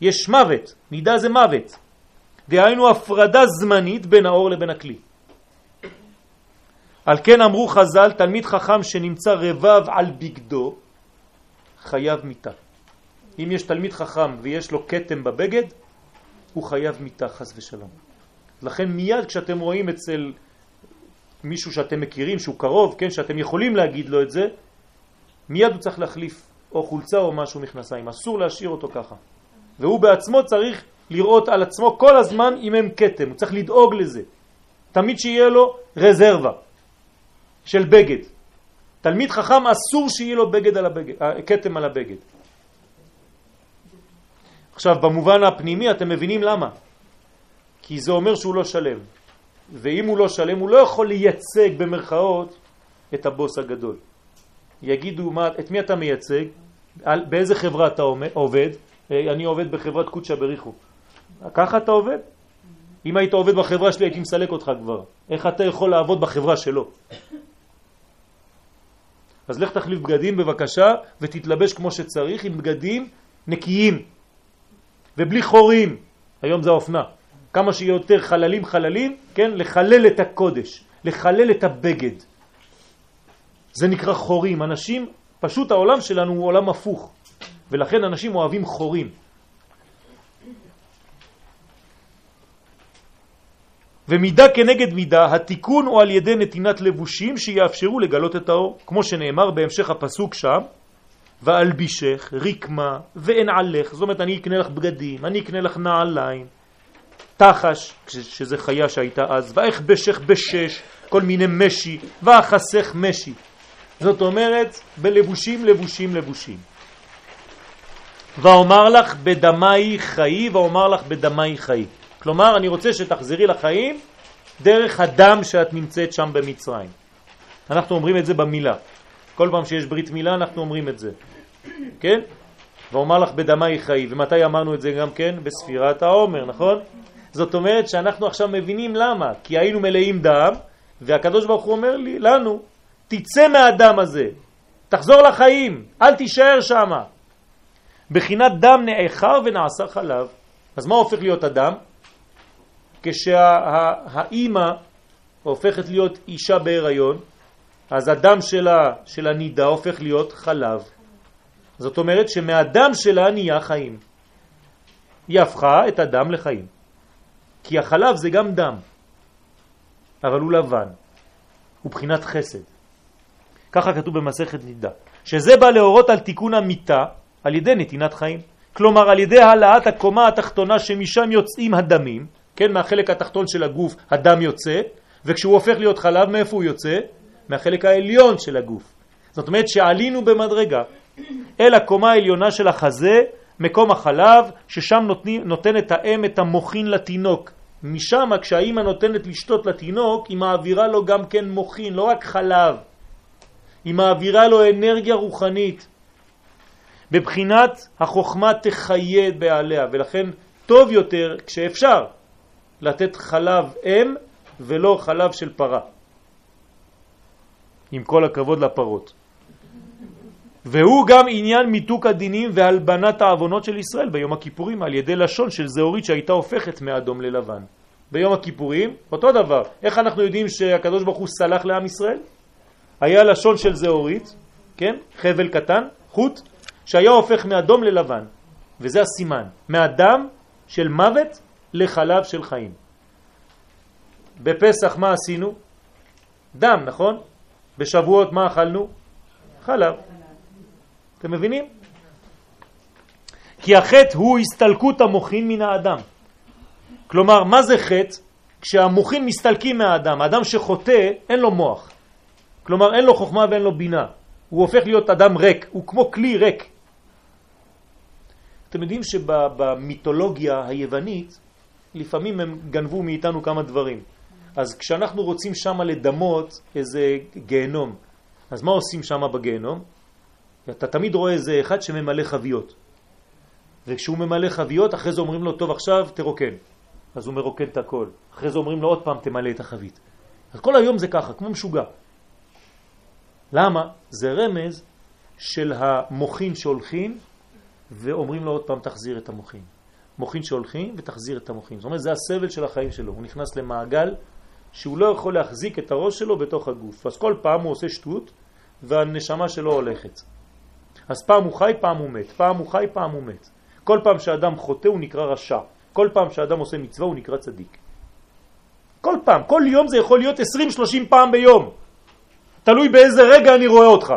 Speaker 1: יש מוות, נידה זה מוות. דהיינו הפרדה זמנית בין האור לבין הכלי. על כן אמרו חז"ל, תלמיד חכם שנמצא רבב על בגדו, חייב מיתה. אם יש תלמיד חכם ויש לו קטם בבגד, הוא חייב מיתה חס ושלום. לכן מיד כשאתם רואים אצל מישהו שאתם מכירים, שהוא קרוב, כן, שאתם יכולים להגיד לו את זה, מיד הוא צריך להחליף או חולצה או משהו מכנסיים, אסור להשאיר אותו ככה. והוא בעצמו צריך לראות על עצמו כל הזמן אם הם קטם, הוא צריך לדאוג לזה. תמיד שיהיה לו רזרבה של בגד. תלמיד חכם אסור שיהיה לו בגד על הבגד, קטם על הבגד. עכשיו, במובן הפנימי אתם מבינים למה. כי זה אומר שהוא לא שלם. ואם הוא לא שלם, הוא לא יכול לייצג במרכאות את הבוס הגדול. יגידו, מה, את מי אתה מייצג? על, באיזה חברה אתה עובד? אה, אני עובד בחברת קודשה בריחו. ככה אתה עובד? אם היית עובד בחברה שלי הייתי מסלק אותך כבר. איך אתה יכול לעבוד בחברה שלו? אז לך תחליף בגדים בבקשה ותתלבש כמו שצריך עם בגדים נקיים ובלי חורים. היום זה האופנה. כמה שיותר חללים חללים, כן? לחלל את הקודש, לחלל את הבגד. זה נקרא חורים. אנשים, פשוט העולם שלנו הוא עולם הפוך, ולכן אנשים אוהבים חורים. ומידה כנגד מידה, התיקון הוא על ידי נתינת לבושים שיאפשרו לגלות את האור, כמו שנאמר בהמשך הפסוק שם, ואלבישך רקמה עלך, זאת אומרת אני אקנה לך בגדים, אני אקנה לך נעליים, תחש, שזה חיה שהייתה אז, ואכבשך בשש, כל מיני משי, ואחסך משי. זאת אומרת, בלבושים, לבושים, לבושים. ואומר לך בדמי חיי, ואומר לך בדמי חיי. כלומר, אני רוצה שתחזרי לחיים דרך הדם שאת נמצאת שם במצרים. אנחנו אומרים את זה במילה. כל פעם שיש ברית מילה אנחנו אומרים את זה. כן? ואומר לך בדמי חיי. ומתי אמרנו את זה גם כן? בספירת העומר, נכון? זאת אומרת שאנחנו עכשיו מבינים למה. כי היינו מלאים דם, והקדוש ברוך הוא אומר לי, לנו, תצא מהדם הזה, תחזור לחיים, אל תישאר שם. בחינת דם נאחר ונעשה חלב. אז מה הופך להיות הדם? כשהאימא הופכת להיות אישה בהיריון, אז הדם שלה, של הנידה הופך להיות חלב. זאת אומרת שמהדם שלה נהיה חיים. היא הפכה את הדם לחיים. כי החלב זה גם דם, אבל הוא לבן, הוא בחינת חסד. ככה כתוב במסכת נידה, שזה בא להורות על תיקון המיטה על ידי נתינת חיים. כלומר, על ידי העלאת הקומה התחתונה שמשם יוצאים הדמים, כן, מהחלק התחתון של הגוף הדם יוצא, וכשהוא הופך להיות חלב, מאיפה הוא יוצא? מהחלק העליון של הגוף. זאת אומרת שעלינו במדרגה אל הקומה העליונה של החזה, מקום החלב, ששם נותנים, נותנת האם את המוכין לתינוק. משם כשהאימא נותנת לשתות לתינוק, היא מעבירה לו גם כן מוכין, לא רק חלב. היא מעבירה לו אנרגיה רוחנית. בבחינת החוכמה תחיה בעליה, ולכן טוב יותר כשאפשר לתת חלב אם ולא חלב של פרה. עם כל הכבוד לפרות. והוא גם עניין מיתוק הדינים והלבנת העוונות של ישראל ביום הכיפורים על ידי לשון של זהורית שהייתה הופכת מאדום ללבן. ביום הכיפורים, אותו דבר. איך אנחנו יודעים שהקדוש ברוך הוא סלח לעם ישראל? היה לשון של זהורית, כן? חבל קטן, חוט, שהיה הופך מאדום ללבן. וזה הסימן. מאדם של מוות לחלב של חיים. בפסח מה עשינו? דם, נכון? בשבועות מה אכלנו? חלב. אתם מבינים? כי החטא הוא הסתלקות המוחין מן האדם. כלומר, מה זה חטא? כשהמוחין מסתלקים מהאדם, האדם שחוטא, אין לו מוח. כלומר, אין לו חוכמה ואין לו בינה. הוא הופך להיות אדם ריק, הוא כמו כלי ריק. אתם יודעים שבמיתולוגיה היוונית, לפעמים הם גנבו מאיתנו כמה דברים. אז כשאנחנו רוצים שם לדמות איזה גיהנום, אז מה עושים שם בגיהנום? אתה תמיד רואה איזה אחד שממלא חביות. וכשהוא ממלא חביות, אחרי זה אומרים לו, טוב, עכשיו תרוקן. אז הוא מרוקן את הכל. אחרי זה אומרים לו עוד פעם, תמלא את החבית. אז כל היום זה ככה, כמו משוגע. למה? זה רמז של המוחין שהולכים ואומרים לו עוד פעם, תחזיר את המוחין. מוחין שהולכים ותחזיר את המוחין. זאת אומרת, זה הסבל של החיים שלו. הוא נכנס למעגל שהוא לא יכול להחזיק את הראש שלו בתוך הגוף. אז כל פעם הוא עושה שטות והנשמה שלו הולכת. אז פעם הוא חי, פעם הוא מת. פעם הוא חי, פעם הוא מת. כל פעם שאדם חוטא הוא נקרא רשע. כל פעם שאדם עושה מצווה הוא נקרא צדיק. כל פעם, כל יום זה יכול להיות 20-30 פעם ביום. תלוי באיזה רגע אני רואה אותך.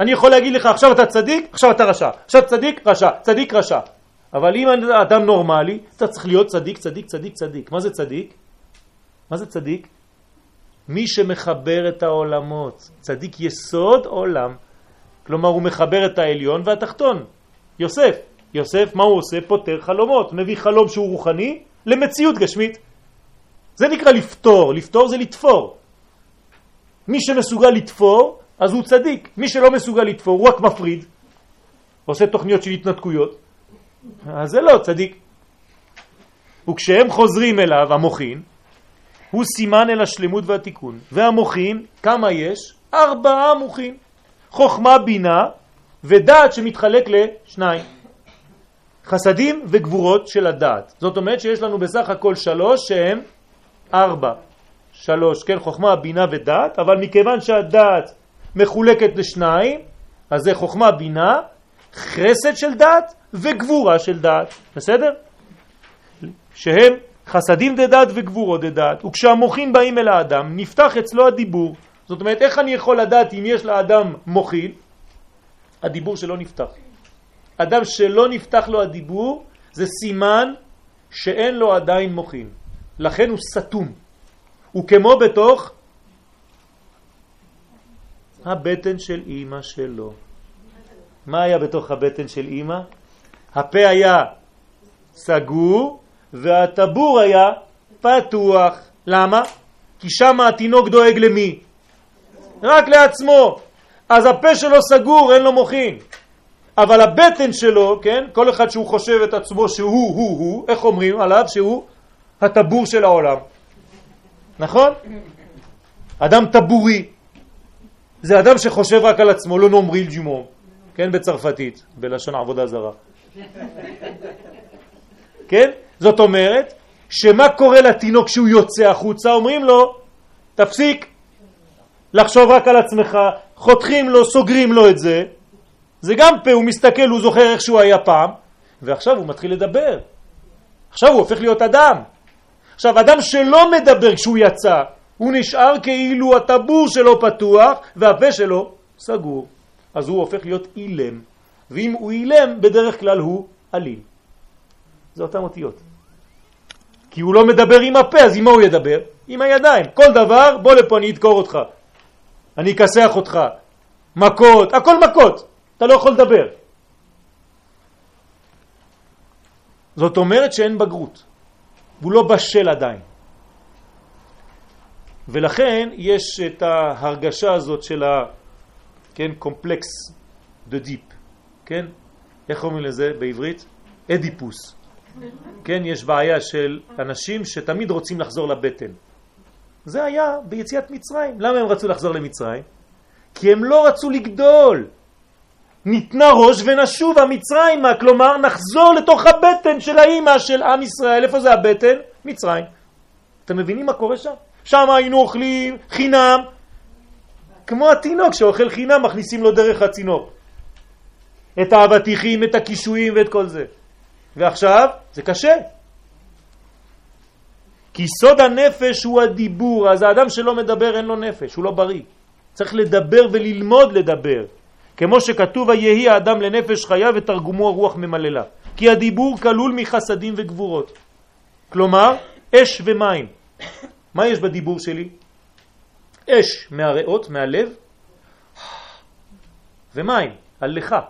Speaker 1: אני יכול להגיד לך, עכשיו אתה צדיק, עכשיו אתה רשע. עכשיו צדיק, רשע, צדיק, רשע. אבל אם אדם נורמלי, אתה צריך להיות צדיק, צדיק, צדיק, צדיק. מה זה צדיק? מה זה צדיק? מי שמחבר את העולמות. צדיק יסוד עולם. כלומר, הוא מחבר את העליון והתחתון. יוסף. יוסף, מה הוא עושה? פותר חלומות. מביא חלום שהוא רוחני למציאות גשמית. זה נקרא לפתור. לפתור זה לתפור. מי שמסוגל לתפור, אז הוא צדיק. מי שלא מסוגל לתפור, הוא רק מפריד. עושה תוכניות של התנתקויות. אז זה לא צדיק. וכשהם חוזרים אליו, המוחין, הוא סימן אל השלמות והתיקון. והמוחין, כמה יש? ארבעה מוחין. חוכמה, בינה ודעת שמתחלק לשניים. חסדים וגבורות של הדעת. זאת אומרת שיש לנו בסך הכל שלוש שהם ארבע. שלוש, כן, חוכמה, בינה ודעת, אבל מכיוון שהדעת מחולקת לשניים, אז זה חוכמה, בינה, חסד של דעת וגבורה של דעת. בסדר? שהם חסדים דדת וגבורות דדת, וכשהמוחין באים אל האדם, נפתח אצלו הדיבור. זאת אומרת, איך אני יכול לדעת אם יש לאדם מוחין? הדיבור שלו נפתח. אדם שלא נפתח לו הדיבור, זה סימן שאין לו עדיין מוחין. לכן הוא סתום. הוא כמו בתוך הבטן של אימא שלו. מה היה בתוך הבטן של אימא? הפה היה סגור והטבור היה פתוח. למה? כי שם התינוק דואג למי? רק לעצמו. אז הפה שלו סגור, אין לו מוחין. אבל הבטן שלו, כן, כל אחד שהוא חושב את עצמו שהוא, הוא, הוא, איך אומרים עליו? שהוא הטבור של העולם. נכון? אדם טבורי. זה אדם שחושב רק על עצמו, לא נומריל ג'ומו, כן, בצרפתית, בלשון עבודה זרה. כן? זאת אומרת, שמה קורה לתינוק כשהוא יוצא החוצה? אומרים לו, תפסיק לחשוב רק על עצמך, חותכים לו, סוגרים לו את זה. זה גם פה, הוא מסתכל, הוא זוכר איך שהוא היה פעם, ועכשיו הוא מתחיל לדבר. עכשיו הוא הופך להיות אדם. עכשיו, אדם שלא מדבר כשהוא יצא, הוא נשאר כאילו הטבור שלו פתוח והפה שלו סגור. אז הוא הופך להיות אילם. ואם הוא אילם, בדרך כלל הוא אלים. זה אותם אותיות. כי הוא לא מדבר עם הפה, אז עם מה הוא ידבר? עם הידיים. כל דבר, בוא לפה, אני אדקור אותך. אני אכסח אותך. מכות, הכל מכות. אתה לא יכול לדבר. זאת אומרת שאין בגרות. הוא לא בשל עדיין. ולכן יש את ההרגשה הזאת של ה... כן, complexe d'Œdipe, כן? איך אומרים לזה בעברית? אדיפוס. כן, יש בעיה של אנשים שתמיד רוצים לחזור לבטן. זה היה ביציאת מצרים. למה הם רצו לחזור למצרים? כי הם לא רצו לגדול. ניתנה ראש ונשוב המצרימה, כלומר נחזור לתוך הבטן של האימא של עם ישראל. איפה זה הבטן? מצרים. אתם מבינים מה קורה שם? שם היינו אוכלים חינם, כמו התינוק שאוכל חינם, מכניסים לו דרך הצינור. את האבטיחים, את הקישואים ואת כל זה. ועכשיו זה קשה. כי סוד הנפש הוא הדיבור, אז האדם שלא מדבר אין לו נפש, הוא לא בריא. צריך לדבר וללמוד לדבר. כמו שכתוב, היהי האדם לנפש חיה ותרגומו הרוח ממללה. כי הדיבור כלול מחסדים וגבורות. כלומר, אש ומים. מה יש בדיבור שלי? אש מהריאות, מהלב, ומים, הלכה.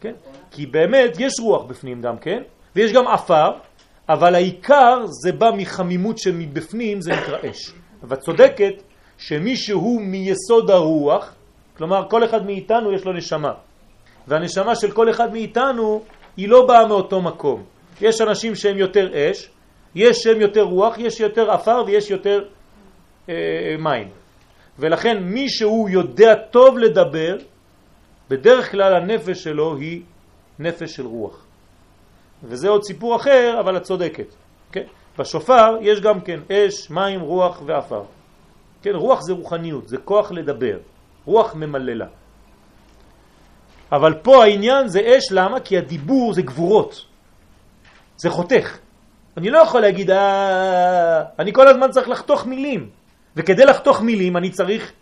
Speaker 1: כן? כי באמת יש רוח בפנים גם, כן? ויש גם אפר, אבל העיקר זה בא מחמימות שמבפנים, זה נקרא אש. ואת צודקת שמי שהוא מיסוד הרוח, כלומר כל אחד מאיתנו יש לו נשמה, והנשמה של כל אחד מאיתנו היא לא באה מאותו מקום. יש אנשים שהם יותר אש, יש שהם יותר רוח, יש יותר אפר ויש יותר מים. ולכן מי שהוא יודע טוב לדבר, בדרך כלל הנפש שלו היא נפש של רוח. וזה עוד סיפור אחר, אבל את צודקת. כן? בשופר יש גם כן אש, מים, רוח ואפר. כן, רוח זה רוחניות, זה כוח לדבר. רוח ממללה. אבל פה העניין זה אש, למה? כי הדיבור זה גבורות. זה חותך. אני לא יכול להגיד, אה, אני כל הזמן צריך לחתוך מילים, וכדי לחתוך מילים אני צריך,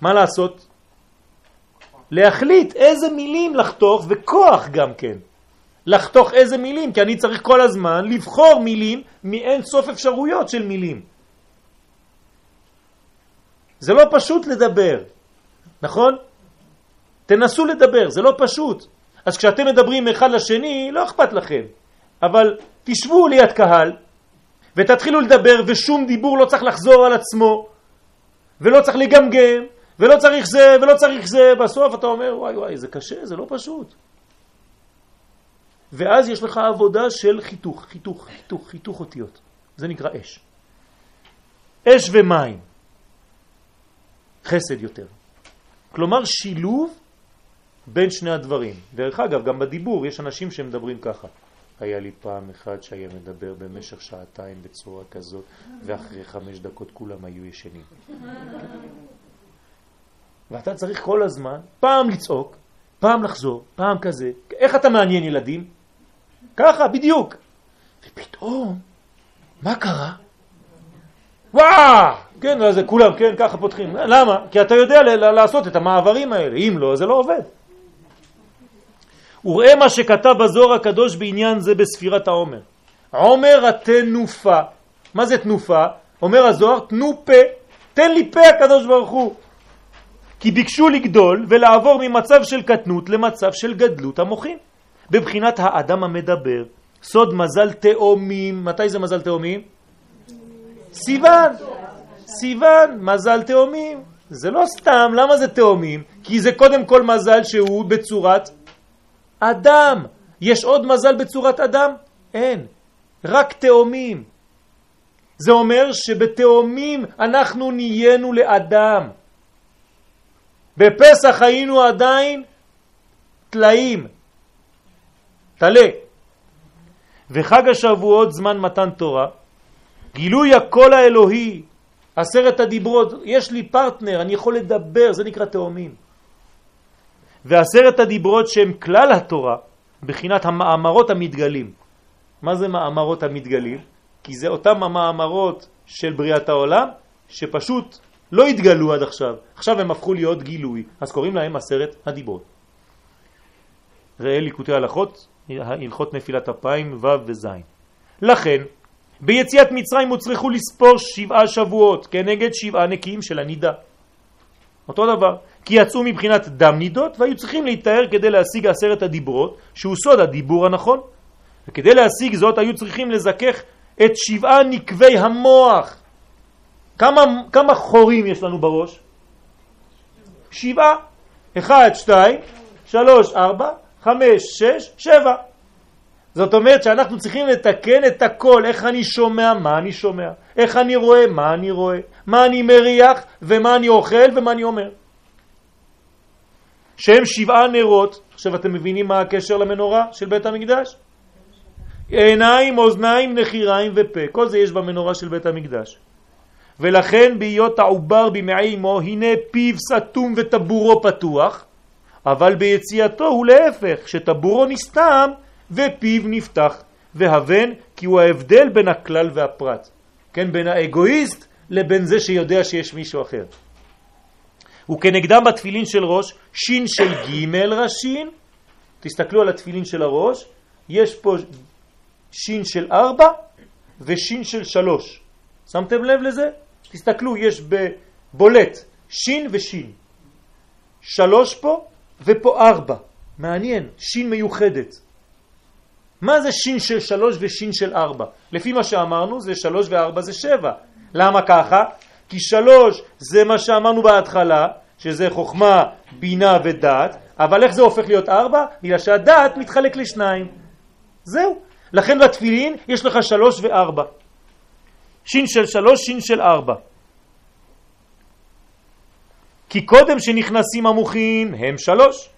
Speaker 1: מה לעשות? להחליט איזה מילים לחתוך, וכוח גם כן. לחתוך איזה מילים, כי אני צריך כל הזמן לבחור מילים מאין סוף אפשרויות של מילים. זה לא פשוט לדבר, נכון? תנסו לדבר, זה לא פשוט. אז כשאתם מדברים אחד לשני, לא אכפת לכם. אבל תשבו ליד קהל ותתחילו לדבר ושום דיבור לא צריך לחזור על עצמו ולא צריך לגמגם ולא צריך זה ולא צריך זה. בסוף אתה אומר, וואי וואי, זה קשה, זה לא פשוט. ואז יש לך עבודה של חיתוך, חיתוך, חיתוך, חיתוך אותיות. זה נקרא אש. אש ומים. חסד יותר. כלומר שילוב בין שני הדברים. דרך אגב, גם בדיבור יש אנשים שמדברים ככה. היה לי פעם אחד שהיה מדבר במשך שעתיים בצורה כזאת, ואחרי חמש דקות כולם היו ישנים. ואתה צריך כל הזמן, פעם לצעוק, פעם לחזור, פעם כזה. איך אתה מעניין ילדים? ככה, בדיוק. ופתאום, מה קרה? וואו! כן, אז כולם, כן, ככה פותחים. למה? כי אתה יודע לעשות את המעברים האלה. אם לא, זה לא עובד. וראה מה שכתב בזוהר הקדוש בעניין זה בספירת העומר. עומר התנופה. מה זה תנופה? אומר הזוהר, תנו פה, תן לי פה הקדוש ברוך הוא. כי ביקשו לגדול ולעבור ממצב של קטנות למצב של גדלות המוחים. בבחינת האדם המדבר. סוד מזל תאומים. מתי זה מזל תאומים? סיוון. סיוון, מזל תאומים. זה לא סתם, למה זה תאומים? כי זה קודם כל מזל שהוא בצורת אדם. יש עוד מזל בצורת אדם? אין. רק תאומים. זה אומר שבתאומים אנחנו נהיינו לאדם. בפסח היינו עדיין תלאים, תלה. וחג השבועות זמן מתן תורה, גילוי הקול האלוהי, עשרת הדיברות, יש לי פרטנר, אני יכול לדבר, זה נקרא תאומים. ועשרת הדיברות שהם כלל התורה, בחינת המאמרות המתגלים. מה זה מאמרות המתגלים? כי זה אותם המאמרות של בריאת העולם, שפשוט לא התגלו עד עכשיו. עכשיו הם הפכו להיות גילוי, אז קוראים להם עשרת הדיברות. ראה ליקוטי הלכות, הלכות נפילת אפיים ו' וז'. לכן, ביציאת מצרים הוצרכו לספור שבעה שבועות כנגד שבעה נקיים של הנידה. אותו דבר. כי יצאו מבחינת דם נידות והיו צריכים להתאר כדי להשיג עשרת הדיברות, שהוא סוד הדיבור הנכון. וכדי להשיג זאת היו צריכים לזכך את שבעה נקבי המוח. כמה, כמה חורים יש לנו בראש? שבעה. אחד, שתיים, שלוש, ארבע, חמש, שש, שבע. זאת אומרת שאנחנו צריכים לתקן את הכל, איך אני שומע, מה אני שומע, איך אני רואה, מה אני רואה, מה אני מריח ומה אני אוכל ומה אני אומר. שהם שבעה נרות, עכשיו אתם מבינים מה הקשר למנורה של בית המקדש? עיניים, אוזניים, נחיריים ופה, כל זה יש במנורה של בית המקדש. ולכן בהיות העובר במעי אמו, הנה פיו סתום וטבורו פתוח, אבל ביציאתו הוא להפך, שטבורו נסתם ופיו נפתח, והבן כי הוא ההבדל בין הכלל והפרט. כן, בין האגואיסט לבין זה שיודע שיש מישהו אחר. וכנגדם בתפילין של ראש, שין של ג' ראשין, תסתכלו על התפילין של הראש, יש פה שין של ארבע ושין של שלוש. שמתם לב לזה? תסתכלו, יש בבולט שין ושין. שלוש פה ופה ארבע. מעניין, שין מיוחדת. מה זה שין של שלוש ושין של ארבע? לפי מה שאמרנו זה שלוש וארבע זה שבע. למה ככה? כי שלוש זה מה שאמרנו בהתחלה, שזה חוכמה, בינה ודעת, אבל איך זה הופך להיות ארבע? בגלל שהדעת מתחלק לשניים. זהו. לכן בתפילין יש לך שלוש וארבע. שין של שלוש, שין של ארבע. כי קודם שנכנסים המוחין הם שלוש,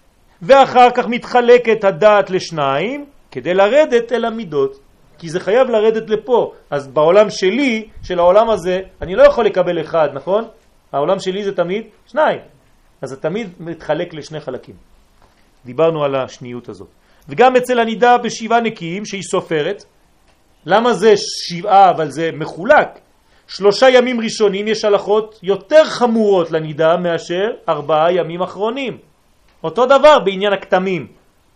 Speaker 1: ואחר כך מתחלקת הדעת לשניים כדי לרדת אל המידות. כי זה חייב לרדת לפה. אז בעולם שלי, של העולם הזה, אני לא יכול לקבל אחד, נכון? העולם שלי זה תמיד שניים. אז זה תמיד מתחלק לשני חלקים. דיברנו על השניות הזאת. וגם אצל הנידה בשבעה נקיים שהיא סופרת. למה זה שבעה אבל זה מחולק? שלושה ימים ראשונים יש הלכות יותר חמורות לנידה מאשר ארבעה ימים אחרונים. אותו דבר בעניין הכתמים.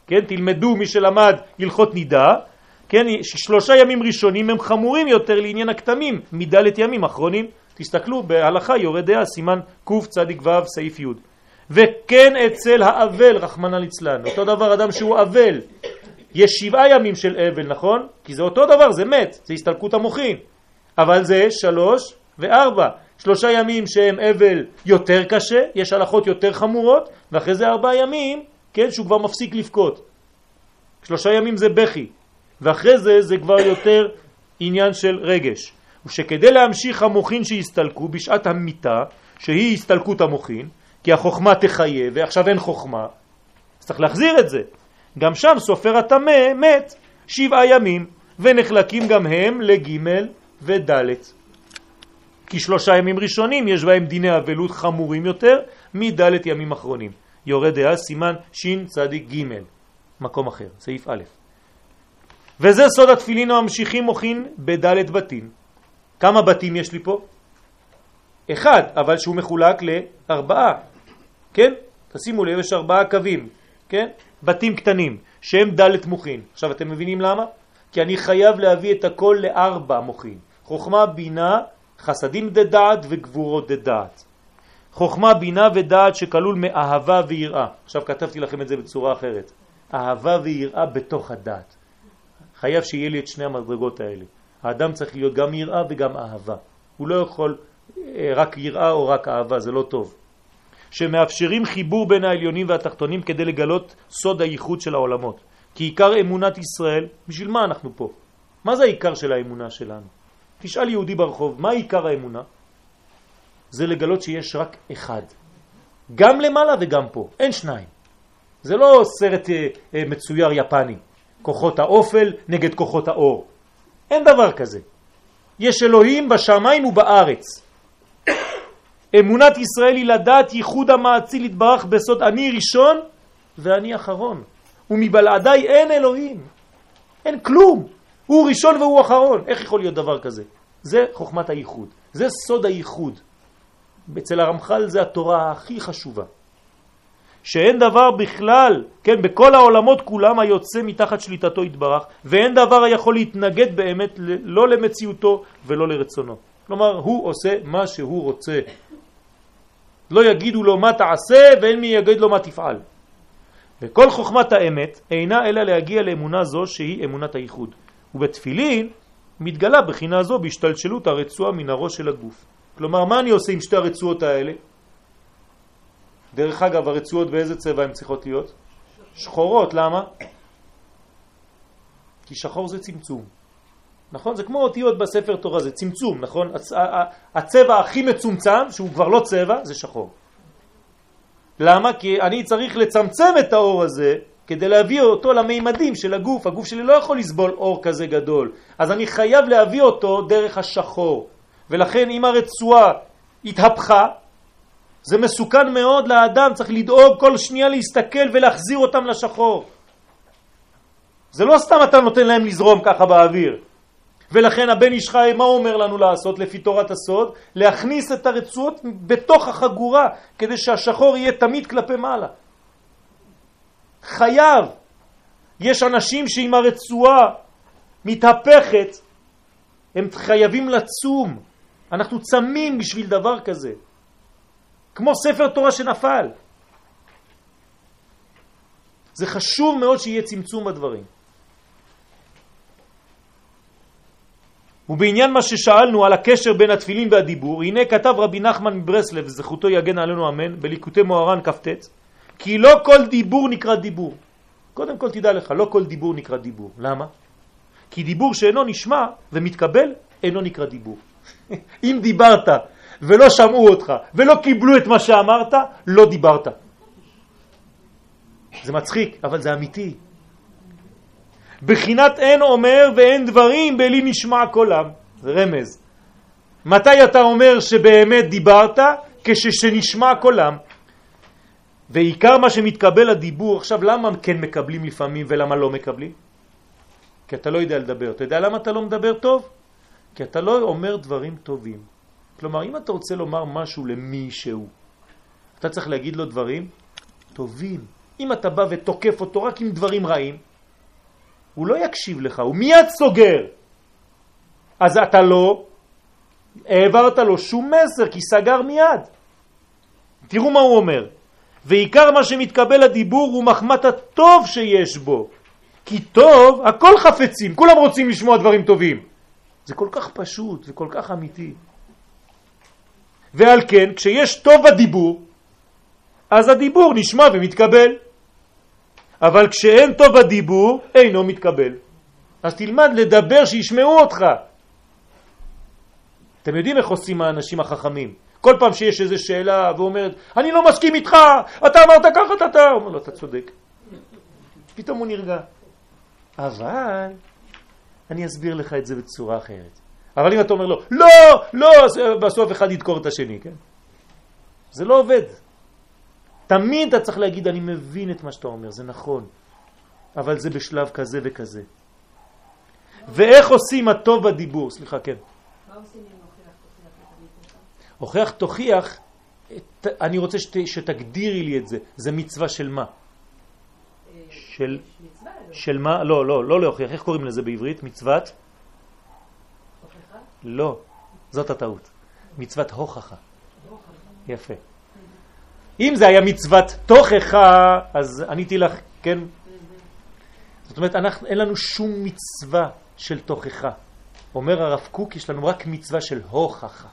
Speaker 1: כן, תלמדו מי שלמד הלכות נידה, כן, שלושה ימים ראשונים הם חמורים יותר לעניין הכתמים מדלת ימים אחרונים. תסתכלו בהלכה יורד דעה סימן קצ"ו סעיף י' וכן אצל האבל רחמנא ליצלן. אותו דבר אדם שהוא אבל. יש שבעה ימים של אבל נכון? כי זה אותו דבר זה מת זה הסתלקות המוחין. אבל זה שלוש וארבע. שלושה ימים שהם אבל יותר קשה יש הלכות יותר חמורות ואחרי זה ארבעה ימים כן שהוא כבר מפסיק לבכות. שלושה ימים זה בכי ואחרי זה זה כבר יותר עניין של רגש ושכדי להמשיך המוחין שהסתלקו בשעת המיטה, שהיא הסתלקות המוחין, כי החוכמה תחיה ועכשיו אין חוכמה, אז צריך להחזיר את זה. גם שם סופר הטמא מת שבעה ימים, ונחלקים גם הם לג' וד'. כי שלושה ימים ראשונים יש בהם דיני אבלות חמורים יותר מד' ימים אחרונים. יורד דעה סימן שין צדיק ג', מקום אחר, סעיף א'. וזה סוד התפילין הממשיכים מוכין בד' בתים. כמה בתים יש לי פה? אחד, אבל שהוא מחולק לארבעה, כן? תשימו לב, יש ארבעה קווים, כן? בתים קטנים, שהם דלת מוחין. עכשיו, אתם מבינים למה? כי אני חייב להביא את הכל לארבע מוחין. חוכמה, בינה, חסדים דדעת וגבורות דדעת. חוכמה, בינה ודעת שכלול מאהבה ויראה. עכשיו כתבתי לכם את זה בצורה אחרת. אהבה ויראה בתוך הדעת. חייב שיהיה לי את שני המדרגות האלה. האדם צריך להיות גם יראה וגם אהבה. הוא לא יכול אה, רק יראה או רק אהבה, זה לא טוב. שמאפשרים חיבור בין העליונים והתחתונים כדי לגלות סוד הייחוד של העולמות. כי עיקר אמונת ישראל, בשביל מה אנחנו פה? מה זה העיקר של האמונה שלנו? תשאל יהודי ברחוב, מה עיקר האמונה? זה לגלות שיש רק אחד. גם למעלה וגם פה, אין שניים. זה לא סרט אה, אה, מצויר יפני, כוחות האופל נגד כוחות האור. אין דבר כזה. יש אלוהים בשמיים ובארץ. אמונת ישראל היא לדעת ייחוד המעציל להתברך בסוד אני ראשון ואני אחרון. ומבלעדיי אין אלוהים. אין כלום. הוא ראשון והוא אחרון. איך יכול להיות דבר כזה? זה חוכמת הייחוד. זה סוד הייחוד. אצל הרמח"ל זה התורה הכי חשובה. שאין דבר בכלל, כן, בכל העולמות כולם היוצא מתחת שליטתו יתברך, ואין דבר היכול להתנגד באמת לא למציאותו ולא לרצונו. כלומר, הוא עושה מה שהוא רוצה. לא יגידו לו מה תעשה ואין מי יגיד לו מה תפעל. וכל חוכמת האמת אינה אלא להגיע לאמונה זו שהיא אמונת הייחוד. ובתפילין מתגלה בחינה זו בהשתלשלות הרצועה מן הראש של הגוף. כלומר, מה אני עושה עם שתי הרצועות האלה? דרך אגב, הרצועות באיזה צבע הן צריכות להיות? שחורות, למה? כי שחור זה צמצום. נכון? זה כמו אותיות בספר תורה, זה צמצום, נכון? הצבע הכי מצומצם, שהוא כבר לא צבע, זה שחור. למה? כי אני צריך לצמצם את האור הזה כדי להביא אותו למימדים של הגוף. הגוף שלי לא יכול לסבול אור כזה גדול, אז אני חייב להביא אותו דרך השחור. ולכן אם הרצועה התהפכה, זה מסוכן מאוד לאדם, צריך לדאוג כל שנייה להסתכל ולהחזיר אותם לשחור. זה לא סתם אתה נותן להם לזרום ככה באוויר. ולכן הבן איש חי, מה הוא אומר לנו לעשות לפי תורת הסוד? להכניס את הרצועות בתוך החגורה, כדי שהשחור יהיה תמיד כלפי מעלה. חייב. יש אנשים שעם הרצועה מתהפכת, הם חייבים לצום. אנחנו צמים בשביל דבר כזה. כמו ספר תורה שנפל. זה חשוב מאוד שיהיה צמצום בדברים. ובעניין מה ששאלנו על הקשר בין התפילין והדיבור, הנה כתב רבי נחמן מברסלב, זכותו יגן עלינו אמן, בליקוטי מוהר"ן כ"ט, כי לא כל דיבור נקרא דיבור. קודם כל תדע לך, לא כל דיבור נקרא דיבור. למה? כי דיבור שאינו נשמע ומתקבל אינו נקרא דיבור. אם דיברת ולא שמעו אותך ולא קיבלו את מה שאמרת, לא דיברת. זה מצחיק, אבל זה אמיתי. בחינת אין אומר ואין דברים בלי נשמע קולם. זה רמז. מתי אתה אומר שבאמת דיברת? כששנשמע קולם. ועיקר מה שמתקבל הדיבור, עכשיו למה כן מקבלים לפעמים ולמה לא מקבלים? כי אתה לא יודע לדבר. אתה יודע למה אתה לא מדבר טוב? כי אתה לא אומר דברים טובים. כלומר, אם אתה רוצה לומר משהו למישהו, אתה צריך להגיד לו דברים טובים. אם אתה בא ותוקף אותו רק עם דברים רעים, הוא לא יקשיב לך, הוא מיד סוגר. אז אתה לא העברת לו שום מסר, כי סגר מיד. תראו מה הוא אומר. ועיקר מה שמתקבל הדיבור הוא מחמת הטוב שיש בו. כי טוב, הכל חפצים, כולם רוצים לשמוע דברים טובים. זה כל כך פשוט וכל כך אמיתי. ועל כן, כשיש טוב בדיבור, אז הדיבור נשמע ומתקבל. אבל כשאין טוב בדיבור, אינו מתקבל. אז תלמד לדבר שישמעו אותך. אתם יודעים איך עושים האנשים החכמים. כל פעם שיש איזו שאלה ואומרת, אני לא מסכים איתך, אתה אמרת ככה, אתה, אתה, אומר לו, אתה צודק. פתאום הוא נרגע. אבל אני אסביר לך את זה בצורה אחרת. אבל אם אתה אומר לו, לא, לא, בסוף אחד ידקור את השני, כן? זה לא עובד. תמיד אתה צריך להגיד, אני מבין את מה שאתה אומר, זה נכון, אבל זה בשלב כזה וכזה. ואיך עושים הטוב בדיבור? סליחה, כן. מה עושים עם הוכיח תוכיח, אני רוצה שת, שתגדירי לי את זה. זה מצווה של מה? של, של מה? לא, לא, לא להוכיח. איך קוראים לזה בעברית? מצוות? לא, זאת הטעות. מצוות הוכחה. יפה. אם זה היה מצוות תוכחה, אז עניתי לך, כן? זאת אומרת, אנחנו, אין לנו שום מצווה של תוכחה. אומר הרב קוק, יש לנו רק מצווה של הוכחה.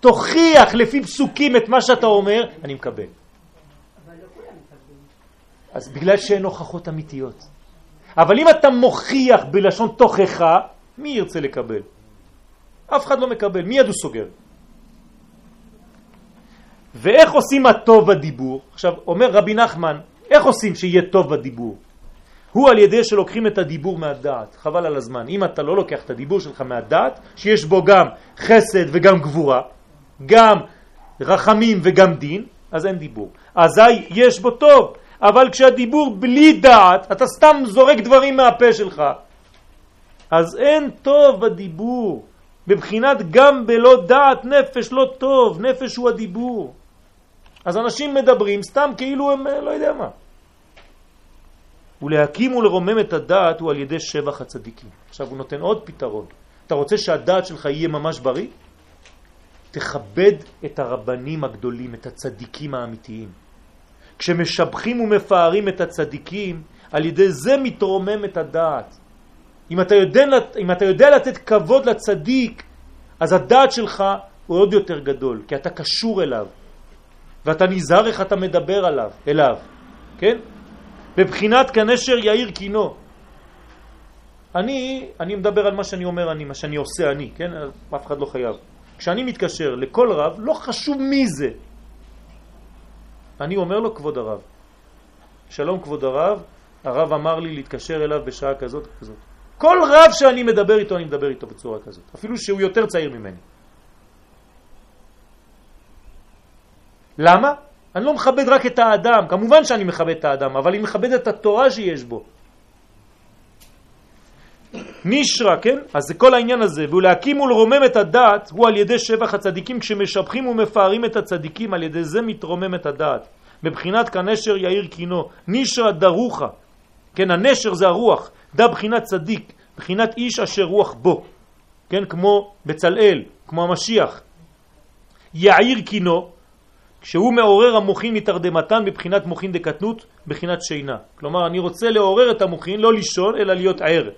Speaker 1: תוכיח לפי פסוקים את מה שאתה אומר, אני מקבל. אז בגלל שאין הוכחות אמיתיות. אבל אם אתה מוכיח בלשון תוכחה, מי ירצה לקבל? אף אחד לא מקבל, מיד הוא סוגר. ואיך עושים הטוב בדיבור? עכשיו, אומר רבי נחמן, איך עושים שיהיה טוב בדיבור? הוא על ידי שלוקחים את הדיבור מהדעת, חבל על הזמן. אם אתה לא לוקח את הדיבור שלך מהדעת, שיש בו גם חסד וגם גבורה, גם רחמים וגם דין, אז אין דיבור. אזי יש בו טוב, אבל כשהדיבור בלי דעת, אתה סתם זורק דברים מהפה שלך, אז אין טוב בדיבור. בבחינת גם בלא דעת נפש לא טוב, נפש הוא הדיבור. אז אנשים מדברים סתם כאילו הם לא יודע מה. ולהקים ולרומם את הדעת הוא על ידי שבח הצדיקים. עכשיו הוא נותן עוד פתרון. אתה רוצה שהדעת שלך יהיה ממש בריא? תכבד את הרבנים הגדולים, את הצדיקים האמיתיים. כשמשבחים ומפארים את הצדיקים, על ידי זה מתרומם את הדעת. אם אתה יודע, אם אתה יודע לתת כבוד לצדיק, אז הדעת שלך הוא עוד יותר גדול, כי אתה קשור אליו, ואתה נזהר איך אתה מדבר עליו, אליו, כן? בבחינת כנשר יאיר קינו. אני, אני מדבר על מה שאני אומר אני, מה שאני עושה אני, כן? אף אחד לא חייב. כשאני מתקשר לכל רב, לא חשוב מי זה. אני אומר לו כבוד הרב. שלום כבוד הרב, הרב אמר לי להתקשר אליו בשעה כזאת וכזאת. כל רב שאני מדבר איתו, אני מדבר איתו בצורה כזאת, אפילו שהוא יותר צעיר ממני. למה? אני לא מכבד רק את האדם, כמובן שאני מכבד את האדם, אבל אני מכבד את התורה שיש בו. נישרה, כן? אז זה כל העניין הזה, ולהקים ולרומם את הדעת הוא על ידי שבח הצדיקים, כשמשבחים ומפארים את הצדיקים, על ידי זה מתרומם את הדעת. בבחינת כנשר יאיר קינו, נישרה דרוחה, כן, הנשר זה הרוח, דה בחינת צדיק, בחינת איש אשר רוח בו, כן, כמו בצלאל, כמו המשיח. יאיר קינו, כשהוא מעורר המוחין מתרדמתן בבחינת מוחין דקטנות, בחינת שינה. כלומר, אני רוצה לעורר את המוחין, לא לישון, אלא להיות ער.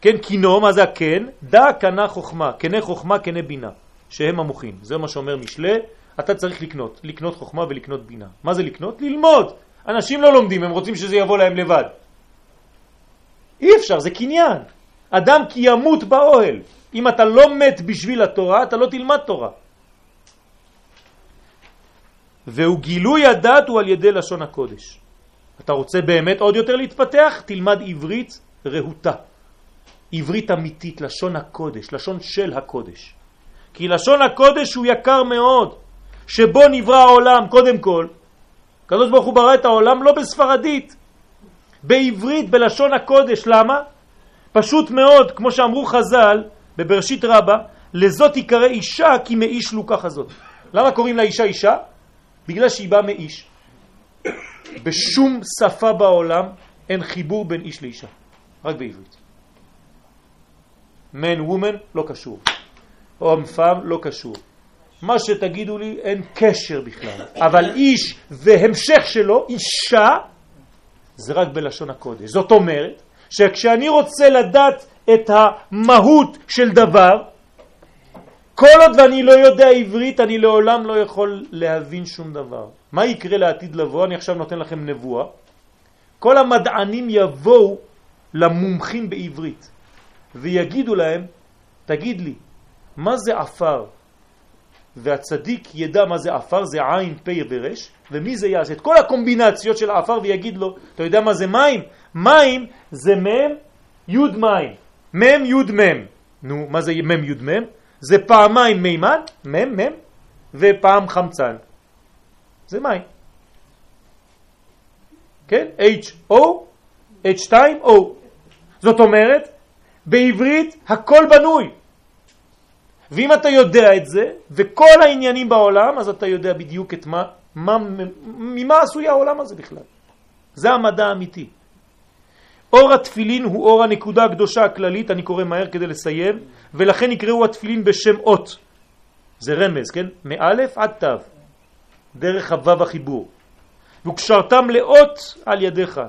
Speaker 1: כן, קינו, מה זה הכן? דא קנה חוכמה, קנה חוכמה, קנה בינה, שהם המוחים. זה מה שאומר משלה, אתה צריך לקנות, לקנות חוכמה ולקנות בינה. מה זה לקנות? ללמוד. אנשים לא לומדים, הם רוצים שזה יבוא להם לבד. אי אפשר, זה קניין. אדם כי ימות באוהל. אם אתה לא מת בשביל התורה, אתה לא תלמד תורה. והוא גילוי הדת הוא על ידי לשון הקודש. אתה רוצה באמת עוד יותר להתפתח? תלמד עברית רהוטה. עברית אמיתית, לשון הקודש, לשון של הקודש. כי לשון הקודש הוא יקר מאוד, שבו נברא העולם קודם כל, הקדוש ברוך הוא ברא את העולם לא בספרדית, בעברית, בלשון הקודש. למה? פשוט מאוד, כמו שאמרו חז"ל בבראשית רבה, לזאת יקרא אישה כי מאיש לוקח הזאת. למה קוראים לה אישה אישה? בגלל שהיא באה מאיש. בשום שפה בעולם אין חיבור בין איש לאישה, רק בעברית. man woman לא קשור, או פאם לא קשור. מה שתגידו לי אין קשר בכלל, אבל איש והמשך שלו, אישה, זה רק בלשון הקודש. זאת אומרת שכשאני רוצה לדעת את המהות של דבר, כל עוד ואני לא יודע עברית, אני לעולם לא יכול להבין שום דבר. מה יקרה לעתיד לבוא? אני עכשיו נותן לכם נבואה. כל המדענים יבואו למומחים בעברית ויגידו להם, תגיד לי, מה זה עפר? והצדיק ידע מה זה עפר, זה עין, פה ורש, ומי זה יעשה? את כל הקומבינציות של העפר ויגיד לו, אתה יודע מה זה מים? מים זה מם, יוד מים. מם, יוד מם. נו, מה זה מם, יוד מם? זה פעמיים מימן, מם, מם, ופעם חמצן. זה מים. כן? H-O, H2-O. זאת אומרת, בעברית הכל בנוי. ואם אתה יודע את זה, וכל העניינים בעולם, אז אתה יודע בדיוק את מה, מה, ממה עשוי העולם הזה בכלל. זה המדע האמיתי. אור התפילין הוא אור הנקודה הקדושה הכללית, אני קורא מהר כדי לסיים, ולכן יקראו התפילין בשם אות. זה רמז, כן? מאלף עד תו, דרך הוו החיבור. וקשרתם לאות על ידיך.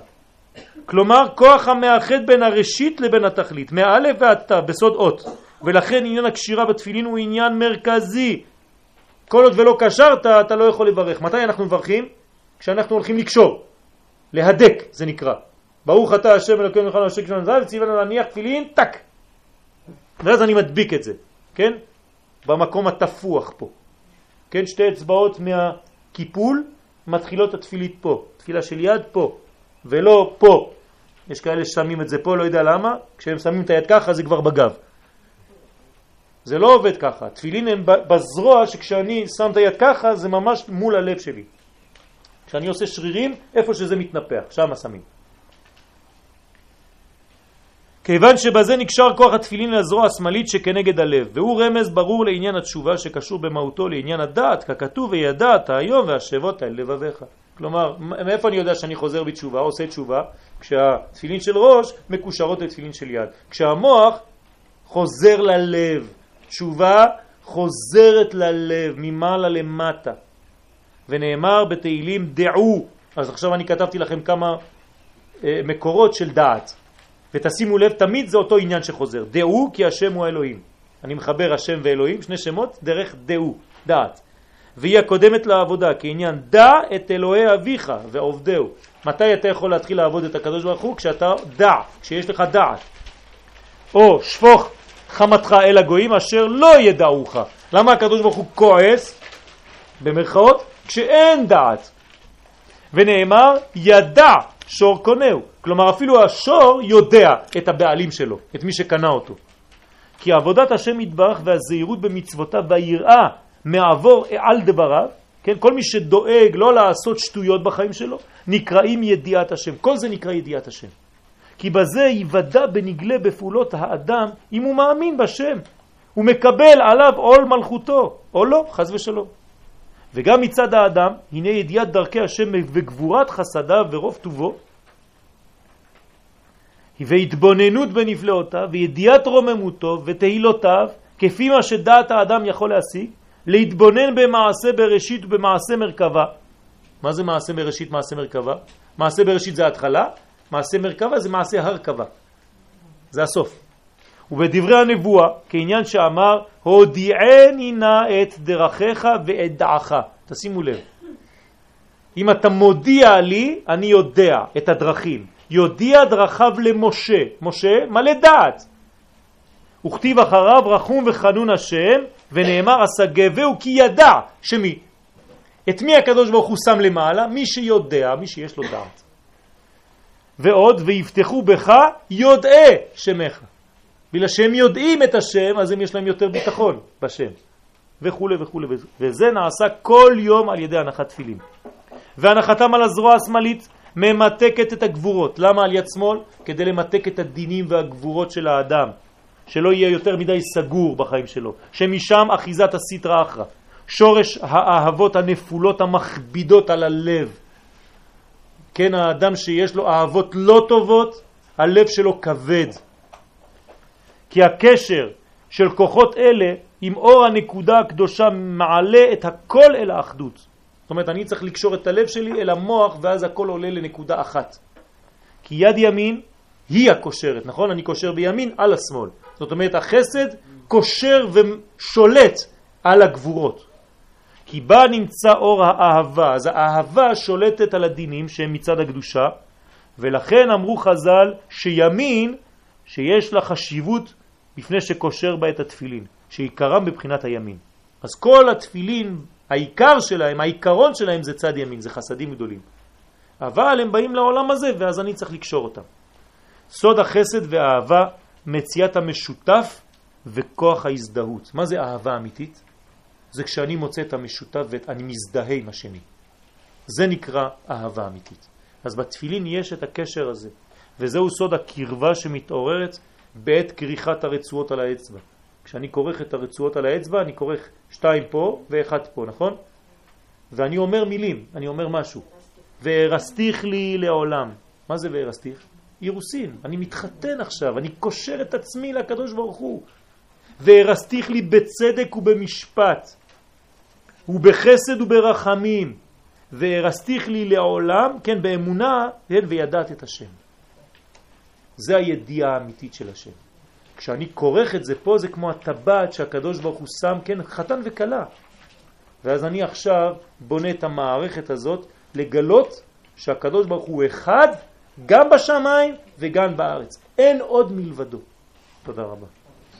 Speaker 1: כלומר, כוח המאחד בין הראשית לבין התכלית, מאלף ועד תו, בסוד אות. ולכן עניין הקשירה בתפילין הוא עניין מרכזי. כל עוד ולא קשרת, אתה לא יכול לברך. מתי אנחנו מברכים? כשאנחנו הולכים לקשור, להדק, זה נקרא. ברוך אתה השם אלוקינו מלכנו השם כשמנו זהב, ציוונו להניח תפילין, טק. ואז אני מדביק את זה, כן? במקום התפוח פה. כן, שתי אצבעות מהקיפול מתחילות התפילית פה, תפילה של יד פה, ולא פה. יש כאלה ששמים את זה פה, לא יודע למה, כשהם שמים את היד ככה זה כבר בגב. זה לא עובד ככה, תפילין הם בזרוע שכשאני שם את היד ככה זה ממש מול הלב שלי. כשאני עושה שרירים, איפה שזה מתנפח, שם שמים. כיוון שבזה נקשר כוח התפילין לזרוע השמאלית שכנגד הלב, והוא רמז ברור לעניין התשובה שקשור במהותו לעניין הדעת, ככתוב וידעת היום והשבות אל לבביך. כלומר, מאיפה אני יודע שאני חוזר בתשובה, עושה תשובה? כשהתפילין של ראש מקושרות לתפילין של יד. כשהמוח חוזר ללב, תשובה חוזרת ללב, ממעלה למטה. ונאמר בתהילים דעו, אז עכשיו אני כתבתי לכם כמה אה, מקורות של דעת. ותשימו לב, תמיד זה אותו עניין שחוזר. דעו כי השם הוא אלוהים. אני מחבר השם ואלוהים, שני שמות, דרך דעו, דעת. והיא הקודמת לעבודה, כעניין דע את אלוהי אביך ועובדהו. מתי אתה יכול להתחיל לעבוד את הקדוש ברוך הוא? כשאתה דע, כשיש לך דעת. או שפוך חמתך אל הגויים אשר לא ידעוך. למה הקדוש ברוך הוא כועס? במרכאות, כשאין דעת. ונאמר, ידע שור קונהו. כלומר אפילו השור יודע את הבעלים שלו, את מי שקנה אותו. כי עבודת השם יתברך והזהירות במצוותיו והיראה מעבור על דבריו, כן, כל מי שדואג לא לעשות שטויות בחיים שלו, נקראים ידיעת השם. כל זה נקרא ידיעת השם. כי בזה יוודע בנגלה בפעולות האדם אם הוא מאמין בשם. הוא מקבל עליו עול מלכותו, או לא, חז ושלום. וגם מצד האדם, הנה ידיעת דרכי השם וגבורת חסדיו ורוב טובו, והתבוננות בנפלאותיו, וידיעת רוממותו ותהילותיו, כפי מה שדעת האדם יכול להשיג, להתבונן במעשה בראשית ובמעשה מרכבה. מה זה מעשה בראשית, מעשה מרכבה? מעשה בראשית זה ההתחלה, מעשה מרכבה זה מעשה הרכבה. זה הסוף. ובדברי הנבואה, כעניין שאמר, הודיעני נא את דרכיך ואת דעך. תשימו לב. אם אתה מודיע לי, אני יודע את הדרכים. יודיע דרכיו למשה. משה מלא דעת. וכתיב אחריו רחום וחנון השם, ונאמר אסגבהו כי ידע שמי? את מי הקדוש ברוך הוא שם למעלה? מי שיודע, מי שיש לו דעת. ועוד, ויפתחו בך יודעי שמך. בגלל שהם יודעים את השם, אז הם יש להם יותר ביטחון בשם. וכו' וכו'. וזה נעשה כל יום על ידי הנחת תפילים. והנחתם על הזרוע השמאלית ממתקת את הגבורות. למה על יד שמאל? כדי למתק את הדינים והגבורות של האדם, שלא יהיה יותר מדי סגור בחיים שלו, שמשם אחיזת הסיטרא אחרא, שורש האהבות הנפולות המכבידות על הלב. כן, האדם שיש לו אהבות לא טובות, הלב שלו כבד. כי הקשר של כוחות אלה עם אור הנקודה הקדושה מעלה את הכל אל האחדות. זאת אומרת, אני צריך לקשור את הלב שלי אל המוח ואז הכל עולה לנקודה אחת. כי יד ימין היא הקושרת, נכון? אני קושר בימין על השמאל. זאת אומרת, החסד קושר ושולט על הגבורות. כי בה נמצא אור האהבה, אז האהבה שולטת על הדינים שהם מצד הקדושה, ולכן אמרו חז"ל שימין, שיש לה חשיבות לפני שקושר בה את התפילין, שעיקרם בבחינת הימין. אז כל התפילין, העיקר שלהם, העיקרון שלהם זה צד ימין, זה חסדים גדולים. אבל הם באים לעולם הזה ואז אני צריך לקשור אותם. סוד החסד והאהבה, מציאת המשותף וכוח ההזדהות. מה זה אהבה אמיתית? זה כשאני מוצא את המשותף ואני מזדהה עם השני. זה נקרא אהבה אמיתית. אז בתפילין יש את הקשר הזה, וזהו סוד הקרבה שמתעוררת בעת כריכת הרצועות על האצבע. כשאני כורך את הרצועות על האצבע, אני כורך שתיים פה ואחד פה, נכון? ואני אומר מילים, אני אומר משהו. והרסתיך לי לעולם. מה זה והרסתיך? אירוסין. אני מתחתן עכשיו, אני קושר את עצמי לקדוש ברוך הוא. והרסתיך לי בצדק ובמשפט, ובחסד וברחמים, והרסתיך לי לעולם, כן, באמונה, כן, וידעת את השם. זה הידיעה האמיתית של השם. כשאני כורך את זה פה, זה כמו הטבעת שהקדוש ברוך הוא שם, כן, חתן וקלה. ואז אני עכשיו בונה את המערכת הזאת לגלות שהקדוש ברוך הוא אחד גם בשמיים וגם בארץ. אין עוד מלבדו. תודה רבה.